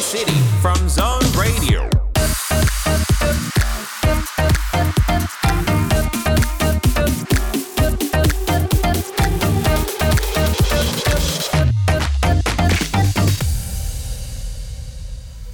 City from Zone Radio.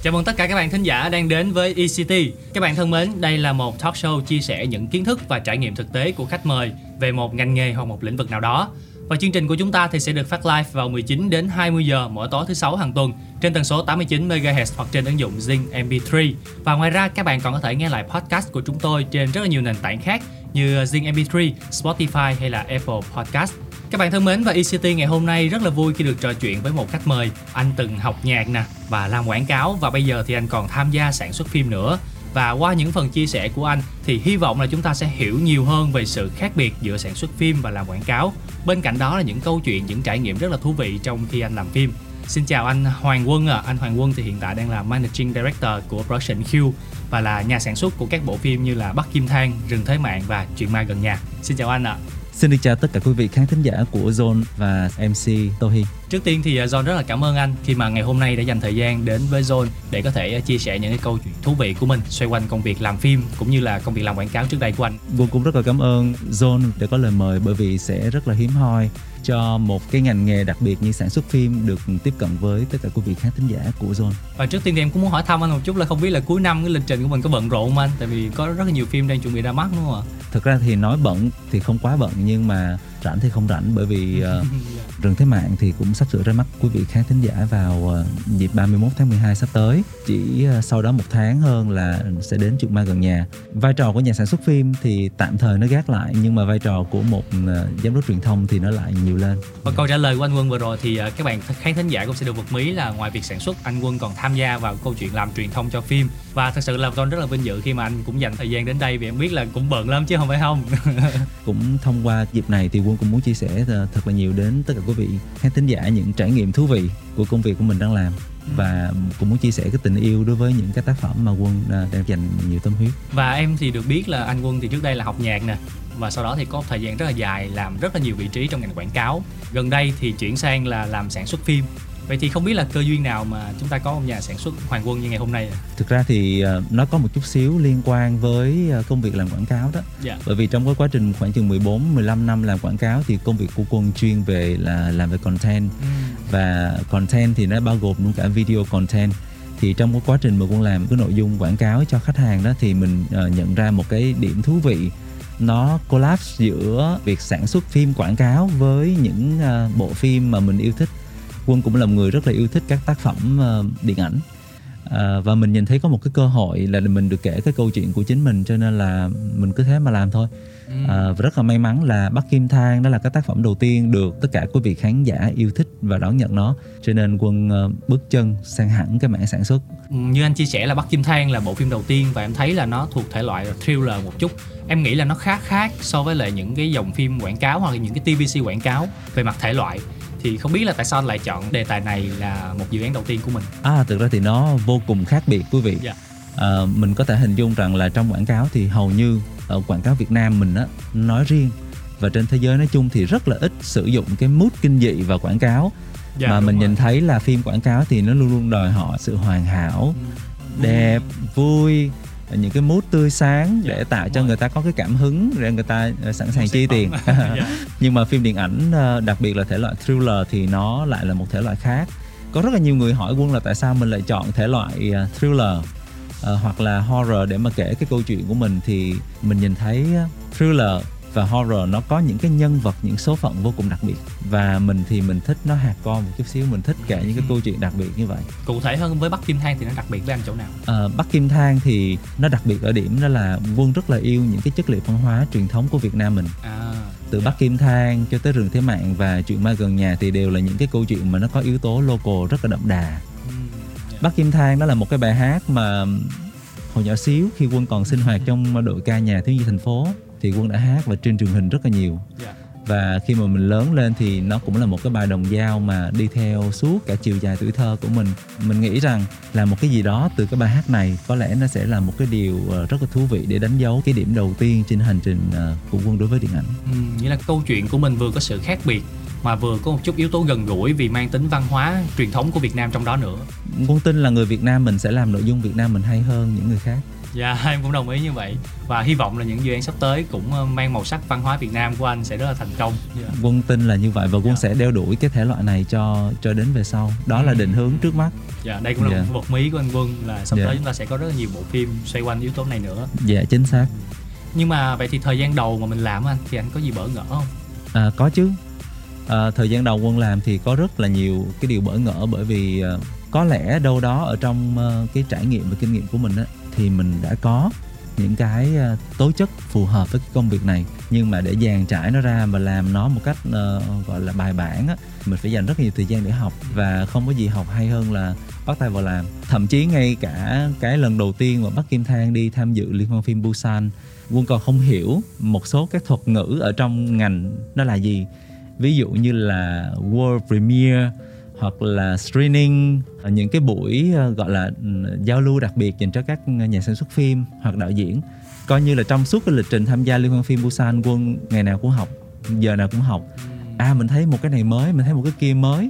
Chào mừng tất cả các bạn thính giả đang đến với ECT. Các bạn thân mến, đây là một talk show chia sẻ những kiến thức và trải nghiệm thực tế của khách mời về một ngành nghề hoặc một lĩnh vực nào đó. Và chương trình của chúng ta thì sẽ được phát live vào 19 đến 20 giờ mỗi tối thứ sáu hàng tuần trên tần số 89 MHz hoặc trên ứng dụng Zing MP3. Và ngoài ra các bạn còn có thể nghe lại podcast của chúng tôi trên rất là nhiều nền tảng khác như Zing MP3, Spotify hay là Apple Podcast. Các bạn thân mến và ECT ngày hôm nay rất là vui khi được trò chuyện với một khách mời. Anh từng học nhạc nè và làm quảng cáo và bây giờ thì anh còn tham gia sản xuất phim nữa. Và qua những phần chia sẻ của anh thì hy vọng là chúng ta sẽ hiểu nhiều hơn về sự khác biệt giữa sản xuất phim và làm quảng cáo. Bên cạnh đó là những câu chuyện, những trải nghiệm rất là thú vị trong khi anh làm phim. Xin chào anh Hoàng Quân ạ. À. Anh Hoàng Quân thì hiện tại đang là Managing Director của Production Q và là nhà sản xuất của các bộ phim như là Bắc Kim Thang, Rừng Thế Mạng và Chuyện Ma Gần Nhà. Xin chào anh ạ. À. Xin được chào tất cả quý vị khán thính giả của Zone và MC Tô Hi. Trước tiên thì à, Zone rất là cảm ơn anh khi mà ngày hôm nay đã dành thời gian đến với Zone để có thể à, chia sẻ những cái câu chuyện thú vị của mình xoay quanh công việc làm phim cũng như là công việc làm quảng cáo trước đây của anh. Quân cũng rất là cảm ơn Zone để có lời mời bởi vì sẽ rất là hiếm hoi cho một cái ngành nghề đặc biệt như sản xuất phim được tiếp cận với tất cả quý vị khán thính giả của Zone. Và trước tiên thì em cũng muốn hỏi thăm anh một chút là không biết là cuối năm cái lịch trình của mình có bận rộn không anh? Tại vì có rất là nhiều phim đang chuẩn bị ra mắt đúng không ạ? Thực ra thì nói bận thì không quá bận nhưng mà rảnh thì không rảnh bởi vì uh, rừng thế mạng thì cũng sắp sửa ra mắt quý vị khán thính giả vào uh, dịp 31 tháng 12 sắp tới. Chỉ uh, sau đó một tháng hơn là sẽ đến chuyện ma gần nhà. Vai trò của nhà sản xuất phim thì tạm thời nó gác lại nhưng mà vai trò của một uh, giám đốc truyền thông thì nó lại nhiều lên. Và câu trả lời của anh Quân vừa rồi thì uh, các bạn khán thính giả cũng sẽ được vật mí là ngoài việc sản xuất anh Quân còn tham gia vào câu chuyện làm truyền thông cho phim. Và thật sự là con rất là vinh dự khi mà anh cũng dành thời gian đến đây vì em biết là cũng bận lắm chứ không phải không. Cũng thông qua dịp này thì quân cũng muốn chia sẻ thật là nhiều đến tất cả quý vị khán thính giả những trải nghiệm thú vị của công việc của mình đang làm. Và cũng muốn chia sẻ cái tình yêu đối với những cái tác phẩm mà quân à, đang dành nhiều tâm huyết. Và em thì được biết là anh quân thì trước đây là học nhạc nè và sau đó thì có thời gian rất là dài làm rất là nhiều vị trí trong ngành quảng cáo. Gần đây thì chuyển sang là làm sản xuất phim vậy thì không biết là cơ duyên nào mà chúng ta có một nhà sản xuất hoàng quân như ngày hôm nay à? thực ra thì uh, nó có một chút xíu liên quan với uh, công việc làm quảng cáo đó yeah. Dạ. bởi vì trong cái quá trình khoảng chừng 14 15 năm làm quảng cáo thì công việc của quân chuyên về là làm về content mm. và content thì nó bao gồm luôn cả video content thì trong cái quá trình mà quân làm cái nội dung quảng cáo cho khách hàng đó thì mình uh, nhận ra một cái điểm thú vị nó collapse giữa việc sản xuất phim quảng cáo với những uh, bộ phim mà mình yêu thích quân cũng là một người rất là yêu thích các tác phẩm uh, điện ảnh. Uh, và mình nhìn thấy có một cái cơ hội là mình được kể cái câu chuyện của chính mình cho nên là mình cứ thế mà làm thôi. Uh, và rất là may mắn là Bắc Kim Thang đó là cái tác phẩm đầu tiên được tất cả quý vị khán giả yêu thích và đón nhận nó. Cho nên quân uh, bước chân sang hẳn cái mảng sản xuất. Ừ, như anh chia sẻ là Bắc Kim Thang là bộ phim đầu tiên và em thấy là nó thuộc thể loại thriller một chút. Em nghĩ là nó khác khác so với lại những cái dòng phim quảng cáo hoặc là những cái TVC quảng cáo về mặt thể loại thì không biết là tại sao anh lại chọn đề tài này là một dự án đầu tiên của mình à thực ra thì nó vô cùng khác biệt quý vị yeah. Dạ. à, mình có thể hình dung rằng là trong quảng cáo thì hầu như ở quảng cáo Việt Nam mình á nói riêng và trên thế giới nói chung thì rất là ít sử dụng cái mood kinh dị vào quảng cáo dạ, mà mình rồi. nhìn thấy là phim quảng cáo thì nó luôn luôn đòi hỏi sự hoàn hảo ừ. đẹp vui những cái mood tươi sáng để tạo cho người ta có cái cảm hứng để người ta ờ, sẵn sàng chi tiền. Dạ. nhưng mà phim điện ảnh ờ, đặc biệt là thể loại thriller thì nó lại là một thể loại khác. Có rất là nhiều người hỏi quân là tại sao mình lại chọn thể loại ờ, thriller uh, hoặc là horror để mà kể cái câu chuyện của mình. Thì mình nhìn thấy thriller và horror nó có những cái nhân vật những số phận vô cùng đặc biệt. Và mình thì mình thích nó hạt con một chút xíu mình thích kể những cái câu chuyện đặc biệt như vậy. Cụ thể hơn với bắc kim thang thì nó đặc biệt với anh chỗ nào? À, bắc kim thang thì nó đặc biệt ở điểm đó là quân rất là yêu những cái chất liệu văn hóa truyền thống của việt nam mình. À. Từ Bắc Kim Thang cho tới rừng thế mạng và chuyện ma gần nhà thì đều là những cái câu chuyện mà nó có yếu tố local rất là đậm đà. Ừ, Bắc Kim Thang đó là một cái bài hát mà hồi nhỏ xíu khi quân còn sinh hoạt trong đội ca nhà thiếu nhi thành phố thì quân đã hát và trên truyền hình rất là nhiều yeah. Dạ. và khi mà mình lớn lên thì nó cũng là một cái bài đồng dao mà đi theo suốt cả chiều dài tuổi thơ của mình mình nghĩ rằng là một cái gì đó từ cái bài hát này có lẽ nó sẽ là một cái điều ờ, rất là thú vị để đánh dấu cái điểm đầu tiên trên hành trình ờ, của quân đối với điện ảnh ừ, nghĩa là câu chuyện của mình vừa có sự khác biệt mà vừa có một chút yếu tố gần gũi vì mang tính văn hóa truyền thống của Việt Nam trong đó nữa. Quân tin là người Việt Nam mình sẽ làm nội dung Việt Nam mình hay hơn những người khác. Dạ em cũng đồng ý như vậy và hy vọng là những dự án sắp tới cũng ờ, mang màu sắc văn hóa Việt Nam của anh sẽ rất là thành công. Yeah. Dạ. Quân tin là như vậy và quân yeah. Dạ. sẽ đeo đuổi cái thể loại này cho cho đến về sau. Đó là ừ. định hướng trước mắt. Dạ đây cũng là yeah. một vật mí của anh Quân là sắp yeah. tới chúng ta sẽ có rất là nhiều bộ phim xoay quanh yếu tố này nữa. Dạ chính xác. Nhưng mà vậy thì thời gian đầu mà mình làm anh thì anh có gì bỡ ngỡ không? À, có chứ. À, thời gian đầu quân làm thì có rất là nhiều cái điều bỡ ngỡ bởi vì uh, có lẽ đâu đó ở trong uh, cái trải nghiệm và kinh nghiệm của mình á thì mình đã có những cái ờ, tố chất phù hợp với cái công việc này. Nhưng mà để dàn trải nó ra và làm nó một cách uh, gọi là bài bản á mình phải dành rất nhiều thời gian để học. Và không có gì học hay hơn là bắt tay vào làm. Thậm chí ngay cả cái lần đầu tiên mà bắt kim thang đi tham dự liên hoan phim busan quân còn không hiểu một số các thuật ngữ ở trong ngành nó là gì. Ví dụ như là world premiere hoặc là screening ờ, những cái buổi ờ, gọi là ừ, giao lưu đặc biệt dành cho các nhà sản xuất phim hoặc đạo diễn. Coi như là trong suốt cái lịch trình tham gia liên hoan phim Busan quân ngày nào cũng học giờ nào cũng học. À mình thấy một cái này mới mình thấy một cái kia mới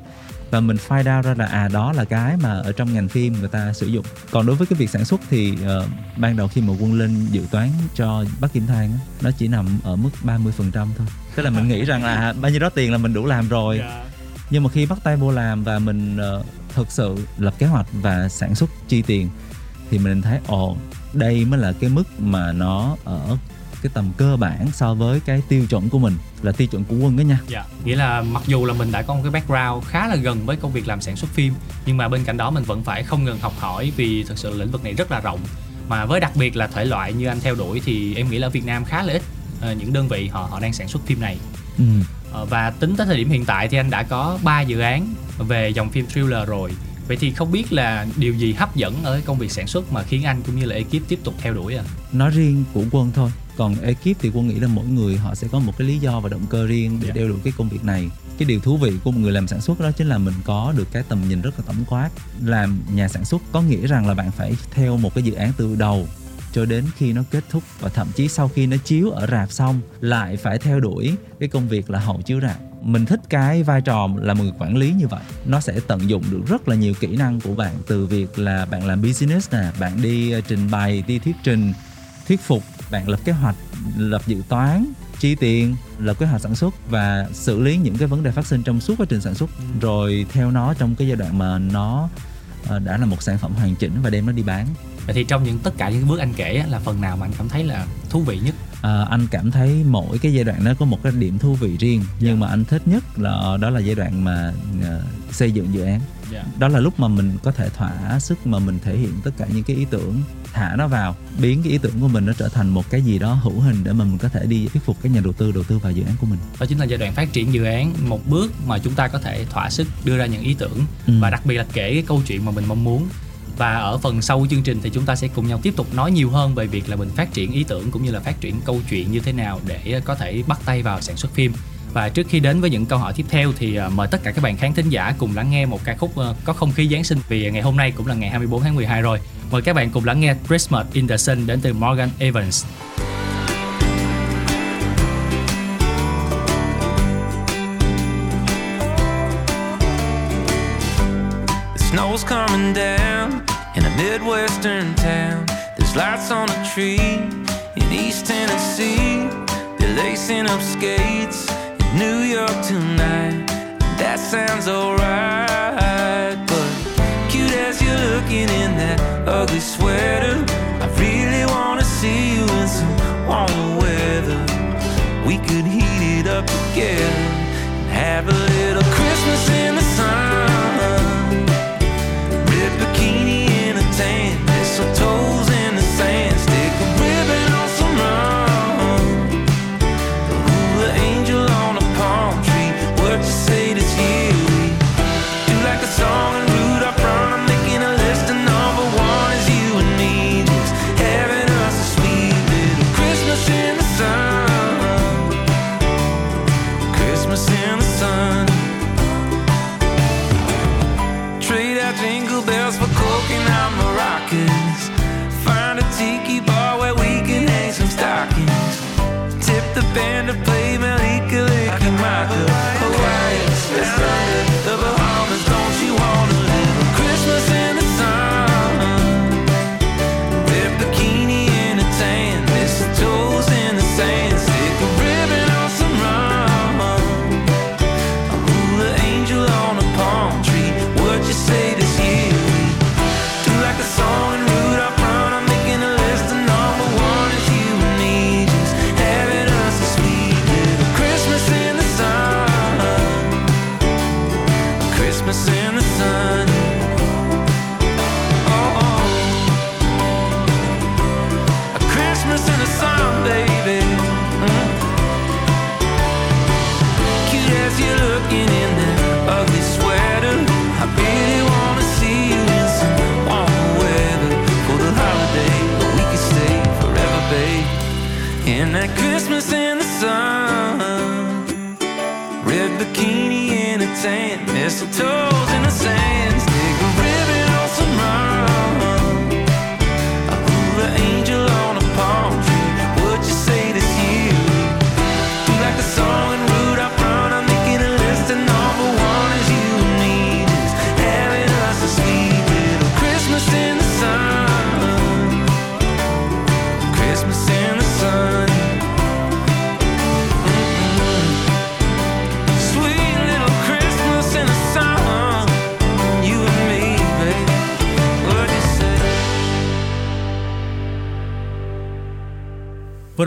và mình find out ra là à đó là cái mà ở trong ngành phim người ta sử dụng. Còn đối với cái việc sản xuất thì uh, ban đầu khi mà quân lên dự toán cho Bắc Kim Thang nó chỉ nằm ở mức 30% thôi. Tức là mình nghĩ rằng là bao nhiêu đó tiền là mình đủ làm rồi. Yeah nhưng mà khi bắt tay vô làm và mình uh, thực sự lập kế hoạch và sản xuất chi tiền thì mình thấy ồ đây mới là cái mức mà nó ở cái tầm cơ bản so với cái tiêu chuẩn của mình là tiêu chuẩn của quân đó nha. Dạ. Nghĩa là mặc dù là mình đã có một cái background khá là gần với công việc làm sản xuất phim nhưng mà bên cạnh đó mình vẫn phải không ngừng học hỏi vì thực sự lĩnh vực này rất là rộng mà với đặc biệt là thể loại như anh theo đuổi thì em nghĩ là Việt Nam khá là ít uh, những đơn vị họ họ đang sản xuất phim này. Ừ. Ờ, và tính tới thời điểm hiện tại thì anh đã có 3 dự án về dòng phim thriller rồi. Vậy thì không biết là điều gì hấp dẫn ở công việc sản xuất mà khiến anh cũng như là ekip tiếp tục theo đuổi à? Nói riêng của quân thôi. Còn ekip thì quân nghĩ là mỗi người họ sẽ có một cái lý do và động cơ riêng để yeah. Dạ. đeo đuổi cái công việc này. Cái điều thú vị của một người làm sản xuất đó chính là mình có được cái tầm nhìn rất là tổng quát. Làm nhà sản xuất có nghĩa rằng là bạn phải theo một cái dự án từ đầu cho đến khi nó kết thúc và thậm chí sau khi nó chiếu ở rạp xong lại phải theo đuổi cái công việc là hậu chiếu rạp. Mình thích cái vai trò là một người quản lý như vậy. Nó sẽ tận dụng được rất là nhiều kỹ năng của bạn từ việc là bạn làm business nè bạn đi ờ, trình bày đi thuyết trình thuyết phục bạn lập kế hoạch lập dự toán chi tiền lập kế hoạch sản xuất và xử lý những cái vấn đề phát sinh trong suốt quá trình sản xuất. Ừ. rồi theo nó trong cái giai đoạn mà nó ờ, đã là một sản phẩm hoàn chỉnh và đem nó đi bán vậy thì trong những tất cả những bước anh kể là phần nào mà anh cảm thấy là thú vị nhất à, anh cảm thấy mỗi cái giai đoạn nó có một cái điểm thú vị riêng yeah. nhưng dạ. mà anh thích nhất là đó là giai đoạn mà uh, xây dựng dự án yeah. Dạ. đó là lúc mà mình có thể thỏa sức mà mình thể hiện tất cả những cái ý tưởng thả nó vào biến cái ý tưởng của mình nó trở thành một cái gì đó hữu hình để mà mình có thể đi thuyết phục các nhà đầu tư đầu tư vào dự án của mình đó chính là giai đoạn phát triển dự án một bước mà chúng ta có thể thỏa sức đưa ra những ý tưởng ừ. và đặc biệt là kể cái câu chuyện mà mình mong muốn và ở phần sau chương trình thì chúng ta sẽ cùng nhau tiếp tục nói nhiều hơn về việc là mình phát triển ý tưởng cũng như là phát triển câu chuyện như thế nào để ờ, có thể bắt tay vào sản xuất phim và trước khi đến với những câu hỏi tiếp theo thì ờ, mời tất cả các bạn khán thính giả cùng lắng nghe một ca khúc ờ, có không khí Giáng sinh vì ngày hôm nay cũng là ngày 24 tháng 12 rồi. Mời các bạn cùng lắng nghe Christmas in the Sun đến từ Morgan Evans. snow's coming down in a midwestern town. There's lights on a tree in East Tennessee. They're lacing up skates in New York tonight. That sounds alright, but cute as you're looking in that ugly sweater, I really wanna see you in some warmer weather. We could heat it up together and have a little Christmas in the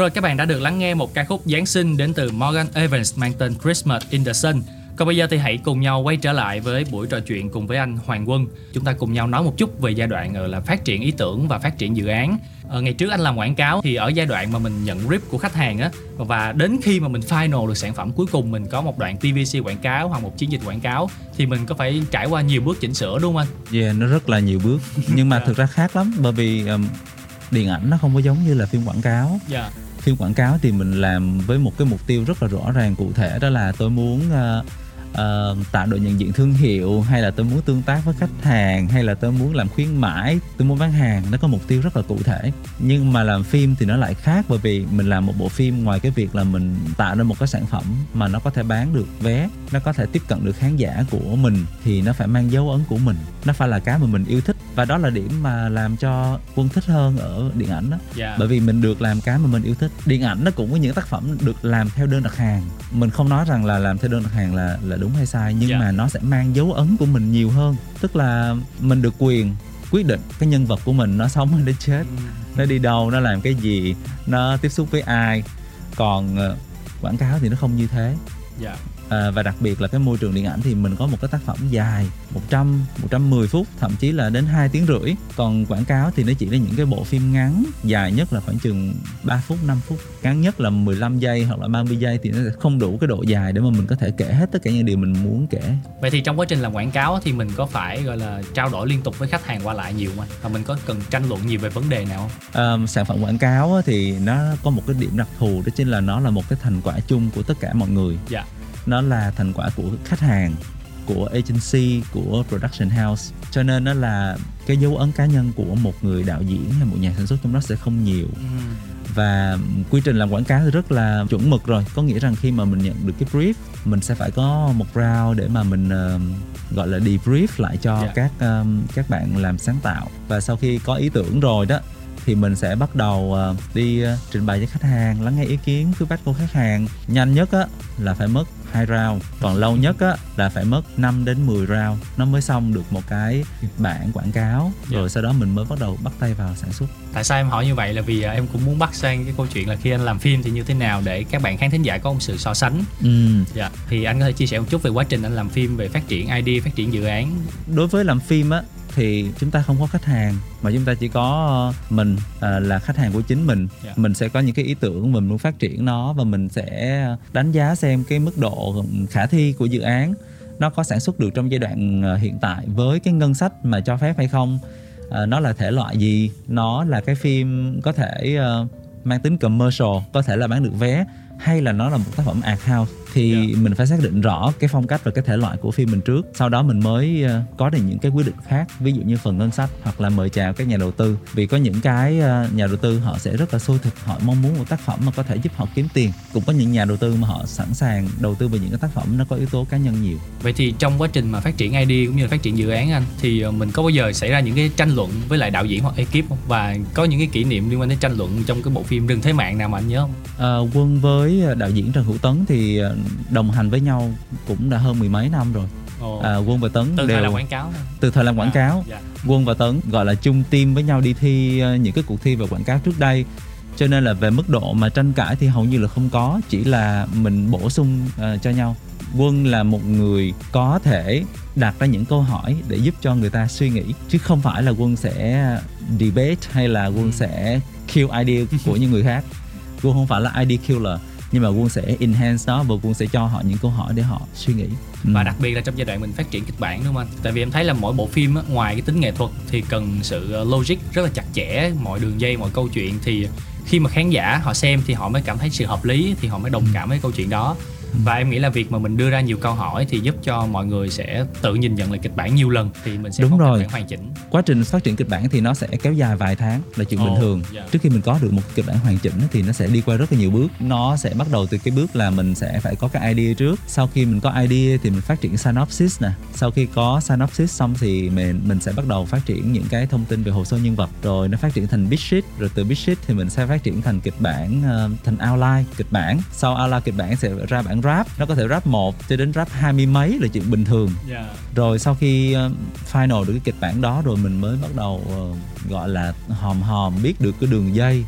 rồi các bạn đã được lắng nghe một ca khúc Giáng sinh đến từ Morgan Evans mang tên Christmas in the Sun. Còn bây giờ thì hãy cùng nhau quay trở lại với buổi trò chuyện cùng với anh Hoàng Quân. Chúng ta cùng nhau nói một chút về giai đoạn là phát triển ý tưởng và phát triển dự án. Ờ, ngày trước anh làm quảng cáo thì ở giai đoạn mà mình nhận rip của khách hàng á và đến khi mà mình final được sản phẩm cuối cùng mình có một đoạn TVC quảng cáo hoặc một chiến dịch quảng cáo thì mình có phải trải qua nhiều bước chỉnh sửa đúng không anh? Yeah, nó rất là nhiều bước nhưng mà thực ra khác lắm bởi vì um, điện ảnh nó không có giống như là phim quảng cáo Dạ phim quảng cáo thì mình làm với một cái mục tiêu rất là rõ ràng cụ thể đó là tôi muốn uh, uh, tạo độ nhận diện thương hiệu hay là tôi muốn tương tác với khách hàng hay là tôi muốn làm khuyến mãi tôi muốn bán hàng nó có mục tiêu rất là cụ thể. Nhưng mà làm phim thì nó lại khác bởi vì mình làm một bộ phim ngoài cái việc là mình tạo ra một cái sản phẩm mà nó có thể bán được vé nó có thể tiếp cận được khán giả của mình thì nó phải mang dấu ấn của mình. Nó phải là cái mà mình yêu thích và đó là điểm mà làm cho quân thích hơn ở điện ảnh đó. Dạ. bởi vì mình được làm cái mà mình yêu thích. Điện ảnh nó cũng có những tác phẩm được làm theo đơn đặt hàng. Mình không nói rằng là làm theo đơn đặt hàng là là đúng hay sai nhưng Dạ. mà nó sẽ mang dấu ấn của mình nhiều hơn. Tức là mình được quyền quyết định cái nhân vật của mình nó sống hay nó chết. Nó đi đâu nó làm cái gì nó tiếp xúc với ai. Còn ờ, quảng cáo thì nó không như thế. Dạ. À, và đặc biệt là cái môi trường điện ảnh thì mình có một cái tác phẩm dài 100 110 phút thậm chí là đến 2 tiếng rưỡi còn quảng cáo thì nó chỉ là những cái bộ phim ngắn dài nhất là khoảng chừng 3 phút 5 phút ngắn nhất là 15 giây hoặc là 30 giây thì nó không đủ cái độ dài để mà mình có thể kể hết tất cả những điều mình muốn kể Vậy thì trong quá trình làm quảng cáo thì mình có phải gọi là trao đổi liên tục với khách hàng qua lại nhiều không? Và mình có cần tranh luận nhiều về vấn đề nào không? um, sản phẩm quảng cáo thì nó có một cái điểm đặc thù đó chính là nó là một cái thành quả chung của tất cả mọi người Dạ. Nó là thành quả của khách hàng của agency của production house. Cho nên nó là cái dấu ấn cá nhân của một người đạo diễn hay một nhà sản xuất trong đó sẽ không nhiều. Và quy trình làm quảng cáo thì rất là chuẩn mực rồi. Có nghĩa rằng khi mà mình nhận được cái brief mình sẽ phải có một round để mà mình ờ, gọi là debrief lại cho Dạ. các ờ, các bạn làm sáng tạo. Và sau khi có ý tưởng rồi đó thì mình sẽ bắt đầu ờ, đi ờ, trình bày với khách hàng lắng nghe ý kiến feedback của khách hàng. Nhanh nhất á là phải mất hai round còn lâu nhất á là phải mất 5 đến 10 round nó mới xong được một cái bản quảng cáo Dạ. rồi sau đó mình mới bắt đầu bắt tay vào sản xuất Tại sao em hỏi như vậy là vì à, em cũng muốn bắt sang cái câu chuyện là khi anh làm phim thì như thế nào để các bạn khán thính giả có một sự so sánh. ừ. Dạ. Thì anh có thể chia sẻ một chút về quá trình anh làm phim về phát triển ID, phát triển dự án. đối với làm phim á thì chúng ta không có khách hàng mà chúng ta chỉ có ờ, mình ờ, là khách hàng của chính mình Dạ. mình sẽ có những cái ý tưởng mình muốn phát triển nó và mình sẽ đánh giá xem cái mức độ khả thi của dự án nó có sản xuất được trong giai đoạn ờ, hiện tại với cái ngân sách mà cho phép hay không nó là thể loại gì nó là cái phim có thể mang tính commercial có thể là bán được vé hay là nó là một tác phẩm art house thì Dạ. mình phải xác định rõ cái phong cách và cái thể loại của phim mình trước sau đó mình mới ờ, có được những cái quyết định khác ví dụ như phần ngân sách hoặc là mời chào các nhà đầu tư vì có những cái ờ, nhà đầu tư họ sẽ rất là sôi thực họ mong muốn một tác phẩm mà có thể giúp họ kiếm tiền cũng có những nhà đầu tư mà họ sẵn sàng đầu tư vào những cái tác phẩm nó có yếu tố cá nhân nhiều Vậy thì trong quá trình mà phát triển ID cũng như là phát triển dự án anh thì ờ, mình có bao giờ xảy ra những cái tranh luận với lại đạo diễn hoặc ekip không? Và có những cái kỷ niệm liên quan đến tranh luận trong cái bộ phim Rừng Thế Mạng nào mà anh nhớ không? Ờ, quân với đạo diễn trần hữu tấn thì đồng hành với nhau cũng đã hơn mười mấy năm rồi Ồ. à, quân và tấn từ thời đều làm quảng cáo. từ thời làm quảng À, cáo dạ. quân và tấn gọi là chung team với nhau đi thi ờ, những cái cuộc thi về quảng cáo trước đây cho nên là về mức độ mà tranh cãi thì hầu như là không có chỉ là mình bổ sung ờ, cho nhau quân là một người có thể đặt ra những câu hỏi để giúp cho người ta suy nghĩ chứ không phải là quân sẽ debate hay là quân Ừ. sẽ kill idea của những người khác quân không phải là idea killer nhưng mà quân sẽ enhance nó và quân sẽ cho họ những câu hỏi để họ suy nghĩ và Ừ. đặc biệt là trong giai đoạn mình phát triển kịch bản đúng không anh? Tại vì em thấy là mỗi bộ phim á, ngoài cái tính nghệ thuật thì cần sự ờ, logic rất là chặt chẽ, mọi đường dây, mọi câu chuyện thì khi mà khán giả họ xem thì họ mới cảm thấy sự hợp lý thì họ mới đồng cảm với câu chuyện đó. Và em nghĩ là việc mà mình đưa ra nhiều câu hỏi thì giúp cho mọi người sẽ tự nhìn nhận lại kịch bản nhiều lần thì mình sẽ Đúng có rồi. kịch bản hoàn chỉnh. Quá trình phát triển kịch bản thì nó sẽ kéo dài vài tháng là chuyện Ồ, bình thường. dạ. trước khi mình có được một kịch bản hoàn chỉnh thì nó sẽ đi qua rất là nhiều bước. Nó sẽ bắt đầu từ cái bước là mình sẽ phải có cái idea trước. Sau khi mình có idea thì mình phát triển synopsis nè. Sau khi có synopsis xong thì mình mình sẽ bắt đầu phát triển những cái thông tin về hồ sơ nhân vật. Rồi nó phát triển thành bit sheet. Rồi từ bit sheet thì mình sẽ phát triển thành kịch bản ờ, thành outline kịch bản. Sau outline kịch bản sẽ ra bản rap nó có thể rap một cho đến rap hai mươi mấy là chuyện bình thường. Rồi sau khi uh, final được cái kịch bản đó rồi mình mới bắt đầu uh, gọi là hòm hòm biết được cái đường dây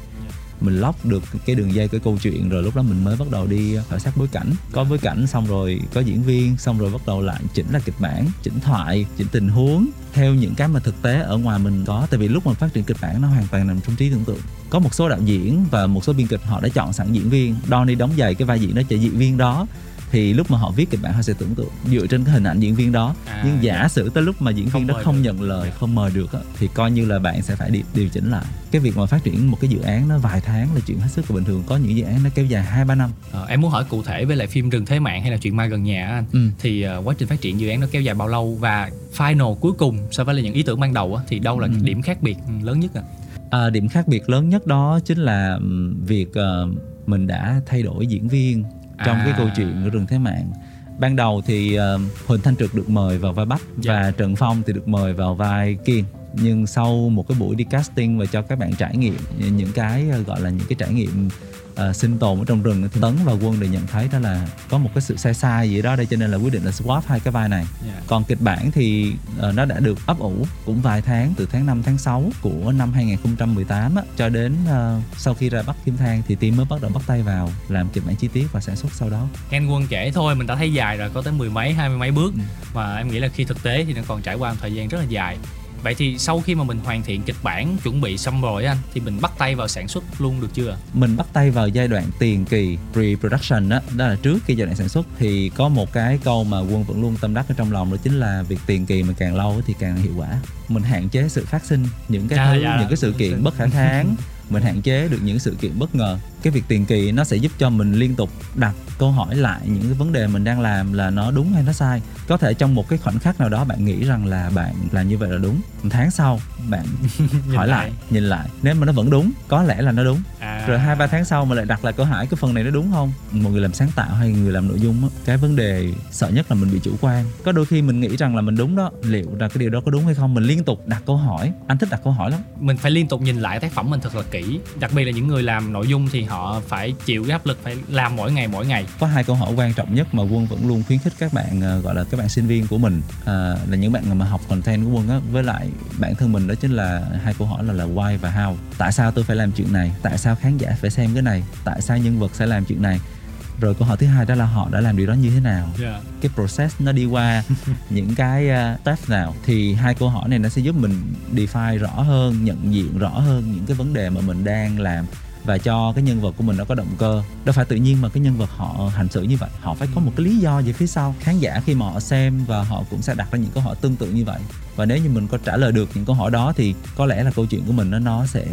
mình lóc được cái đường dây, cái câu chuyện, rồi lúc đó mình mới bắt đầu đi khảo sát bối cảnh. Có bối cảnh xong rồi có diễn viên, xong rồi bắt đầu lại chỉnh là kịch bản, chỉnh thoại, chỉnh tình huống theo những cái mà thực tế ở ngoài mình có. Tại vì lúc mà phát triển kịch bản nó hoàn toàn nằm trong trí tưởng tượng. Có một số đạo diễn và một số biên kịch họ đã chọn sẵn diễn viên. Donny đóng giày cái vai diễn đó cho diễn viên đó thì lúc mà họ viết kịch bản họ sẽ tưởng tượng dựa trên cái hình ảnh diễn viên đó. À, nhưng giả dạ. sử tới lúc mà diễn Không viên đó không được. nhận lời không mời được á, thì coi như là bạn sẽ phải đi điều chỉnh lại. Cái việc mà phát triển một cái dự án nó vài tháng là chuyện hết sức là bình thường. Có những dự án nó kéo dài hai ba năm. Ờ, em muốn hỏi cụ thể với lại phim rừng thế mạng hay là chuyện ma gần nhà á anh. Ừ. thì ờ, quá trình phát triển dự án nó kéo dài bao lâu? Và final cuối cùng so với là những ý tưởng ban đầu á, thì đâu là Ừ. điểm khác biệt lớn nhất ạ? À, điểm khác biệt lớn nhất đó chính là việc ờ, mình đã thay đổi diễn viên trong cái À. câu chuyện của rừng thế mạng ban đầu thì ờ, huỳnh thanh trực được mời vào vai bách Dạ. và trần phong thì được mời vào vai kiên nhưng sau một cái buổi đi casting và cho các bạn trải nghiệm những cái ờ, gọi là những cái trải nghiệm ờ, sinh tồn ở trong rừng thì tấn và quân đều nhận thấy đó là có một cái sự sai sai gì đó đây cho nên là quyết định là swap hai cái vai này Dạ. còn kịch bản thì ờ, nó đã được ấp ủ cũng vài tháng từ tháng 5 tháng 6 của năm 2018 á, cho đến ờ, sau khi ra Bắc Kim Thang thì team mới bắt đầu bắt tay vào làm kịch bản chi tiết và sản xuất sau đó. Anh Quân kể thôi mình đã thấy dài rồi có tới mười mấy hai mươi mấy bước Ừ. mà em nghĩ là khi thực tế thì nó còn trải qua một thời gian rất là dài vậy thì sau khi mà mình hoàn thiện kịch bản chuẩn bị xong rồi anh thì mình bắt tay vào sản xuất luôn được chưa? Mình bắt tay vào giai đoạn tiền kỳ pre-production đó, đó là trước cái giai đoạn sản xuất thì có một cái câu mà Quân vẫn luôn tâm đắc ở trong lòng đó chính là việc tiền kỳ mà càng lâu thì càng hiệu quả. Mình hạn chế sự phát sinh những cái À, thứ, dạ. những cái sự kiện bất khả kháng mình hạn chế được những sự kiện bất ngờ cái việc tiền kỳ nó sẽ giúp cho mình liên tục đặt câu hỏi lại những cái vấn đề mình đang làm là nó đúng hay nó sai. Có thể trong một cái khoảnh khắc nào đó bạn nghĩ rằng là bạn làm như vậy là đúng một tháng sau bạn hỏi lại. nhìn lại nếu mà nó vẫn đúng có lẽ là nó đúng. À, rồi hai ba tháng sau mà lại đặt lại câu hỏi cái phần này nó đúng không? Một người làm sáng tạo hay người làm nội dung á, cái vấn đề sợ nhất là mình bị chủ quan. Có đôi khi mình nghĩ rằng là mình đúng đó liệu là cái điều đó có đúng hay không? Mình liên tục đặt câu hỏi anh thích đặt câu hỏi lắm. Mình phải liên tục nhìn lại tác phẩm mình thật là kỹ đặc biệt là những người làm nội dung thì họ phải chịu cái áp lực phải làm mỗi ngày mỗi ngày. Có hai câu hỏi quan trọng nhất mà quân vẫn luôn khuyến khích các bạn ờ, gọi là các bạn sinh viên của mình ờ, là những bạn mà học content của quân á. Với lại bản thân mình đó chính là hai câu hỏi là là why và how. Tại sao tôi phải làm chuyện này? Tại sao khán giả phải xem cái này? Tại sao nhân vật sẽ làm chuyện này? Rồi câu hỏi thứ hai đó là họ đã làm điều đó như thế nào? Cái process nó đi qua những cái uh, step nào? Thì hai câu hỏi này nó sẽ giúp mình define rõ hơn nhận diện rõ hơn những cái vấn đề mà mình đang làm và cho cái nhân vật của mình nó có động cơ. Đâu phải tự nhiên mà cái nhân vật họ hành xử như vậy. Họ phải có một cái lý do gì phía sau. Khán giả khi mà họ xem và họ cũng sẽ đặt ra những câu hỏi tương tự như vậy và nếu như mình có trả lời được những câu hỏi đó thì có lẽ là câu chuyện của mình nó nó sẽ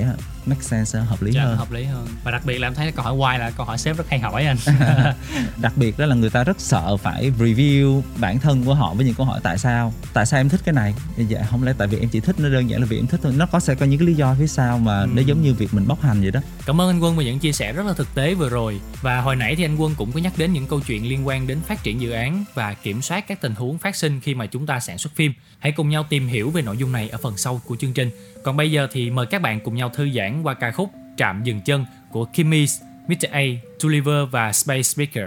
make sense hợp lý Dạ, hơn. hợp lý hơn. Và đặc biệt là em thấy câu hỏi why là câu hỏi sếp rất hay hỏi anh. Đặc biệt đó là người ta rất sợ phải review bản thân của họ với những câu hỏi tại sao. Tại sao em thích cái này? Dạ không lẽ tại vì em chỉ thích nó đơn giản là vì em thích thôi. Nó có sẽ có những cái lý do phía sau mà nó giống như việc mình bóc hành vậy đó. Cảm ơn anh Quân về những chia sẻ rất là thực tế vừa rồi. Và hồi nãy thì anh Quân cũng có nhắc đến những câu chuyện liên quan đến phát triển dự án và kiểm soát các tình huống phát sinh khi mà chúng ta sản xuất phim. Hãy cùng nhau tìm hiểu về nội dung này ở phần sau của chương trình. Còn bây giờ thì mời các bạn cùng nhau thư giãn qua ca khúc Trạm dừng chân của Kimmy's, Mr. A, Tulliver và Space Speaker.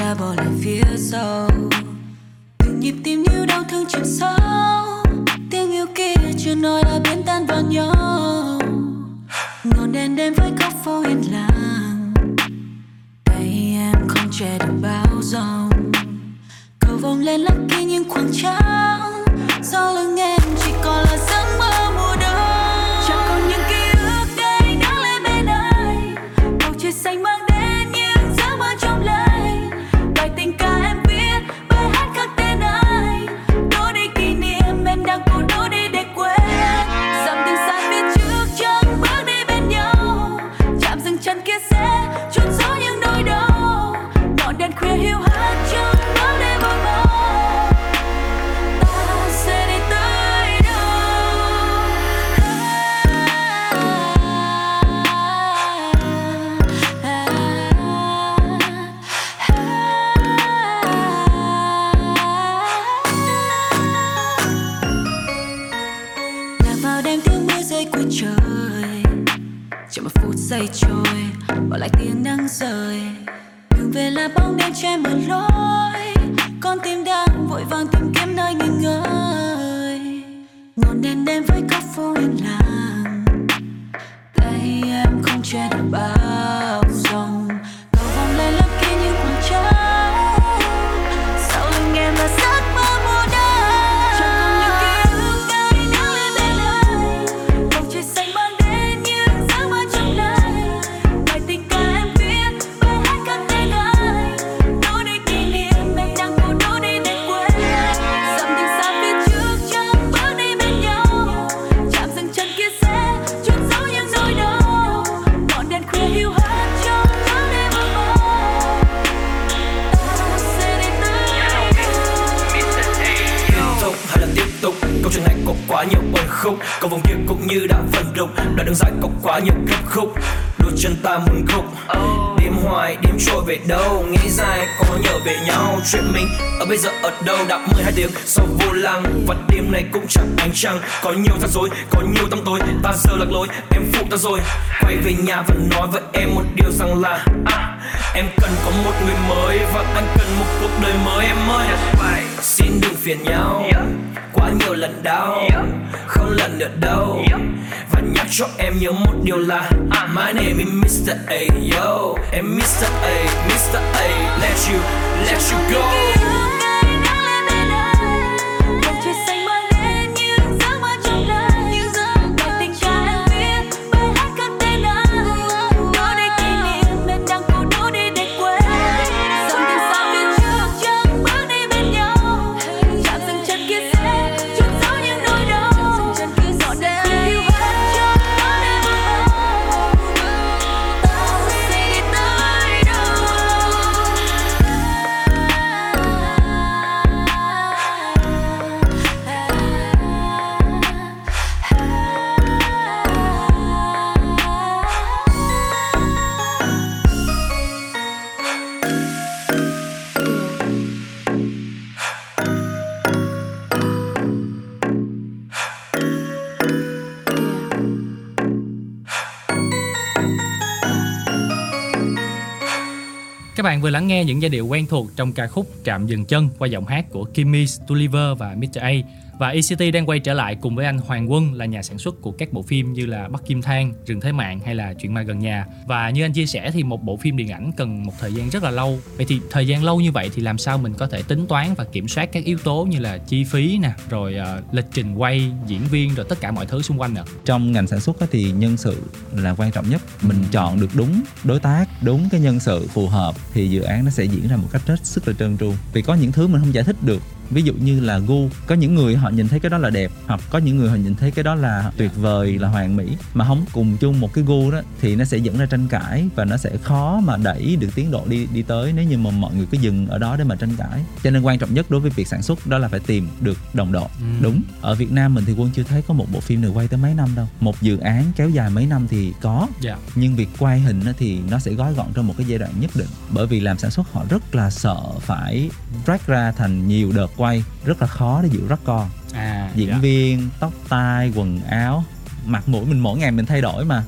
Em bỏ lại phía sau. Từng nhịp tim như đau thương chìm sâu. Tiếng yêu kia chưa nói đã biến tan vào nhau. Ngọn đèn đêm với góc phố yên lặng. Tay em không che được bao dòng. Cầu vồng lên lắc kỳ những khoảng trắng do lưng câu vòng kia cũng như đã phần rục đoạn đường dài có quá nhiều kết khúc. Đôi chân ta muốn khúc đêm hoài đêm trôi về đâu? Nghĩ dài có nhớ về nhau. Chuyện mình ở bây giờ ở đâu? Đã 12 tiếng. Sau vô lăng? Và đêm này cũng chẳng ánh trăng. Có nhiều rắc rối có nhiều tăm tối. Ta giờ lạc lối em phụ ta rồi. Quay về nhà và nói với em một điều rằng là à, em cần có một người mới. Và anh cần một cuộc đời mới. Em ơi xin đừng phiền nhau quá nhiều lần đau không lần nữa đâu và nhắc cho em nhớ một điều là my name is Mr. A yo em Mr. A Mr. A let you let you go vừa lắng nghe những giai điệu quen thuộc trong ca khúc Trạm dừng chân qua giọng hát của Kimmy, Tulliver và Mr. A. Và ECT đang quay trở lại cùng với anh Hoàng Quân là nhà sản xuất của các bộ phim như là Bắc Kim Thang, Rừng Thế Mạng hay là Chuyện ma gần nhà. Và như anh chia sẻ thì một bộ phim điện ảnh cần một thời gian rất là lâu. Vậy thì thời gian lâu như vậy thì làm sao mình có thể tính toán và kiểm soát các yếu tố như là chi phí nè, rồi uh, lịch trình quay, diễn viên rồi tất cả mọi thứ xung quanh nữa. trong ngành sản xuất thì nhân sự là quan trọng nhất mình chọn được đúng đối tác đúng cái nhân sự phù hợp thì dự án nó sẽ diễn ra một cách rất sức là trơn tru vì có những thứ mình không giải thích được ví dụ như là gu có những người họ nhìn thấy cái đó là đẹp hoặc có những người họ nhìn thấy cái đó là tuyệt vời là hoàn mỹ. Mà không cùng chung một cái gu đó thì nó sẽ dẫn ra tranh cãi và nó sẽ khó mà đẩy được tiến độ đi đi tới nếu như mà mọi người cứ dừng ở đó để mà tranh cãi. Cho nên quan trọng nhất đối với việc sản xuất đó là phải tìm được đồng độ đúng ở Việt Nam mình thì quân chưa thấy có một bộ phim nào quay tới mấy năm đâu. Một dự án kéo dài mấy năm thì có Dạ. nhưng việc quay hình thì nó sẽ gói gọn trong một cái giai đoạn nhất định. Bởi vì làm sản xuất họ rất là sợ phải drag ra thành nhiều đợt quay rất là khó để giữ co À, diễn dạ. viên tóc tai quần áo mặt mũi mình mỗi ngày mình thay đổi mà.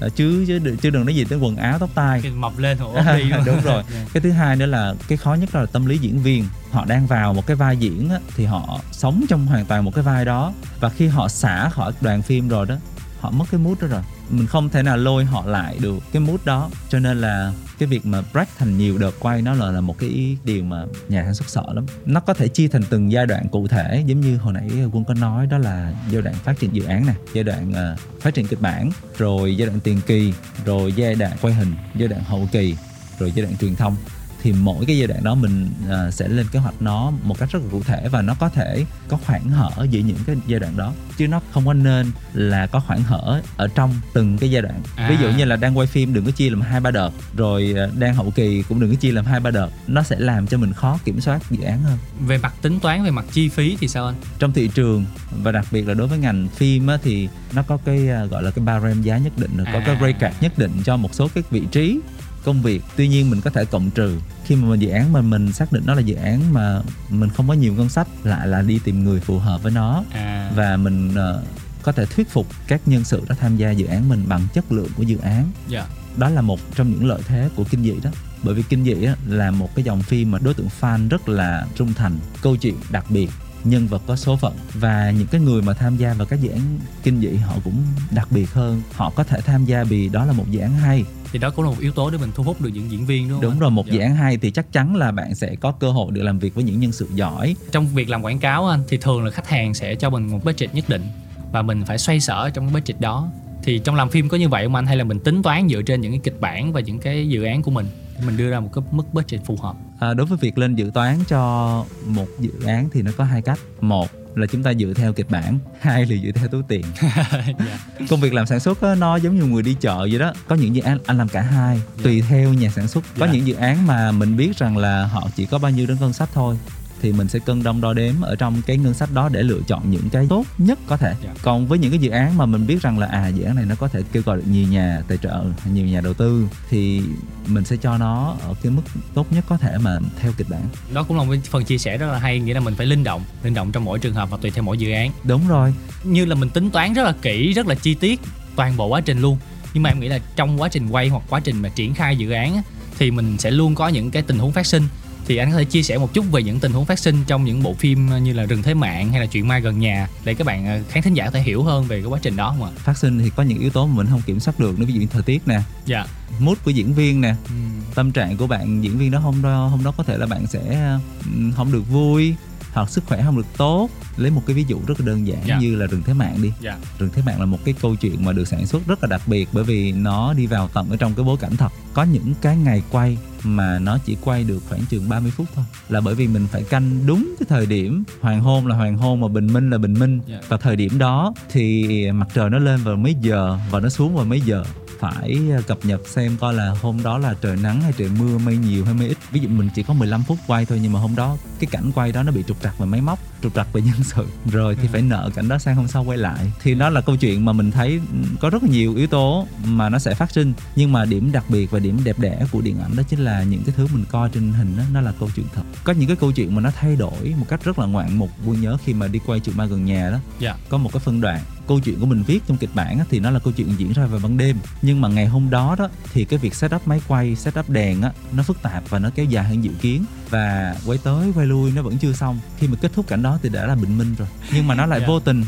Ờ, chứ chứ chứ đừng nói gì tới quần áo tóc tai. Cái mập lên ốm đi đúng rồi. Dạ. cái thứ hai nữa là cái khó nhất đó là tâm lý diễn viên. Họ đang vào một cái vai diễn á, thì họ sống trong hoàn toàn một cái vai đó. Và khi họ xả khỏi đoàn phim rồi đó họ mất cái mood đó rồi. Mình không thể nào lôi họ lại được cái mood đó. Cho nên là cái việc mà break thành nhiều đợt quay nó là là một cái điều mà nhà sản xuất sợ lắm. Nó có thể chia thành từng giai đoạn cụ thể giống như hồi nãy quân có nói đó là giai đoạn phát triển dự án nè giai đoạn uh, phát triển kịch bản rồi giai đoạn tiền kỳ rồi giai đoạn quay hình giai đoạn hậu kỳ rồi giai đoạn truyền thông thì mỗi cái giai đoạn đó mình à, sẽ lên kế hoạch nó một cách rất là cụ thể và nó có thể có khoảng hở giữa những cái giai đoạn đó chứ nó không có nên là có khoảng hở ở trong từng cái giai đoạn À. ví dụ như là đang quay phim đừng có chia làm hai ba đợt rồi à, đang hậu kỳ cũng đừng có chia làm hai ba đợt nó sẽ làm cho mình khó kiểm soát dự án hơn Về mặt tính toán, về mặt chi phí thì sao anh? trong thị trường và đặc biệt là đối với ngành phim á, thì nó có cái à, gọi là cái barem giá nhất định rồi có cái À. rate card nhất định cho một số cái vị trí công việc. Tuy nhiên mình có thể cộng trừ. Khi mà dự án mà mình xác định nó là dự án mà mình không có nhiều ngân sách lại là đi tìm người phù hợp với nó. À, và mình ờ, có thể thuyết phục các nhân sự đó tham gia dự án mình bằng chất lượng của dự án. Dạ. Đó là một trong những lợi thế của kinh dị đó. Bởi vì kinh dị á, là một cái dòng phim mà đối tượng fan rất là trung thành câu chuyện đặc biệt nhân vật có số phận và những cái người mà tham gia vào các dự án kinh dị họ cũng đặc biệt hơn. Họ có thể tham gia vì đó là một dự án hay. Thì đó cũng là một yếu tố để mình thu hút được những diễn viên đúng không đúng anh? rồi một Dạ. dự án hay thì chắc chắn là bạn sẽ có cơ hội được làm việc với những nhân sự giỏi. Trong việc làm quảng cáo anh thì thường là khách hàng sẽ cho mình một budget nhất định và mình phải xoay sở trong cái budget đó. Thì trong làm phim có như vậy không anh? Hay là mình tính toán dựa trên những cái kịch bản và những cái dự án của mình mình đưa ra một cái mức budget phù hợp. À, đối với việc lên dự toán cho một dự án thì nó có hai cách. Một là chúng ta dựa theo kịch bản hai là dựa theo túi tiền. Dạ. công việc làm sản xuất á, nó giống như người đi chợ vậy đó. Có những dự án anh làm cả hai tùy theo nhà sản xuất. Có Dạ. những dự án mà mình biết rằng là họ chỉ có bao nhiêu đến ngân sách thôi thì mình sẽ cân đong đo đếm ở trong cái ngân sách đó để lựa chọn những cái tốt nhất có thể. Dạ. còn với những cái dự án mà mình biết rằng là à dự án này nó có thể kêu gọi được nhiều nhà tài trợ nhiều nhà đầu tư thì mình sẽ cho nó ở cái mức tốt nhất có thể mà theo kịch bản. Đó cũng là một cái phần chia sẻ rất là hay nghĩa là mình phải linh động linh động trong mỗi trường hợp và tùy theo mỗi dự án. Đúng rồi. Như là mình tính toán rất là kỹ rất là chi tiết toàn bộ quá trình luôn. Nhưng mà em nghĩ là trong quá trình quay hoặc quá trình mà triển khai dự án thì mình sẽ luôn có những cái tình huống phát sinh thì anh có thể chia sẻ một chút về những tình huống phát sinh trong những bộ phim như là rừng thế mạng hay là chuyện ma gần nhà để các bạn ờ, khán thính giả có thể hiểu hơn về cái quá trình đó không ạ? Phát sinh thì có những yếu tố mà mình không kiểm soát được nữa ví dụ như thời tiết nè dạ. mood của diễn viên nè tâm trạng của bạn diễn viên đó hôm đó hôm đó có thể là bạn sẽ không được vui hoặc sức khỏe không được tốt. Lấy một cái ví dụ rất là đơn giản Dạ. như là rừng thế mạng đi. Dạ. Rừng thế mạng là một cái câu chuyện mà được sản xuất rất là đặc biệt bởi vì nó đi vào tận ở trong cái bối cảnh thật. Có những cái ngày quay mà nó chỉ quay được khoảng chừng 30 phút thôi. Là bởi vì mình phải canh đúng cái thời điểm. Hoàng hôn là hoàng hôn mà bình minh là bình minh. Dạ. và thời điểm đó thì mặt trời nó lên vào mấy giờ và nó xuống vào mấy giờ phải ờ, cập nhật xem coi là hôm đó là trời nắng hay trời mưa mây nhiều hay mây ít. Ví dụ mình chỉ có 15 phút quay thôi nhưng mà hôm đó cái cảnh quay đó nó bị trục trặc về máy móc trục trặc về nhân sự. Rồi thì Ừ. phải nợ cảnh đó sang hôm sau quay lại. Thì đó là câu chuyện mà mình thấy có rất là nhiều yếu tố mà nó sẽ phát sinh. Nhưng mà điểm đặc biệt và điểm đẹp đẽ của điện ảnh đó chính là những cái thứ mình coi trên hình đó, nó là câu chuyện thật. Có những cái câu chuyện mà nó thay đổi một cách rất là ngoạn mục. Vui nhớ khi mà đi quay chuyện ma gần nhà đó dạ. có một cái phân đoạn câu chuyện của mình viết trong kịch bản á, thì nó là câu chuyện diễn ra vào ban đêm. Nhưng mà ngày hôm đó đó thì cái việc setup máy quay setup đèn á nó phức tạp và nó kéo dài hơn dự kiến. Và quay tới quay lui nó vẫn chưa xong. Khi mà kết thúc cảnh đó thì đã là bình minh rồi. Nhưng mà nó lại Dạ. vô tình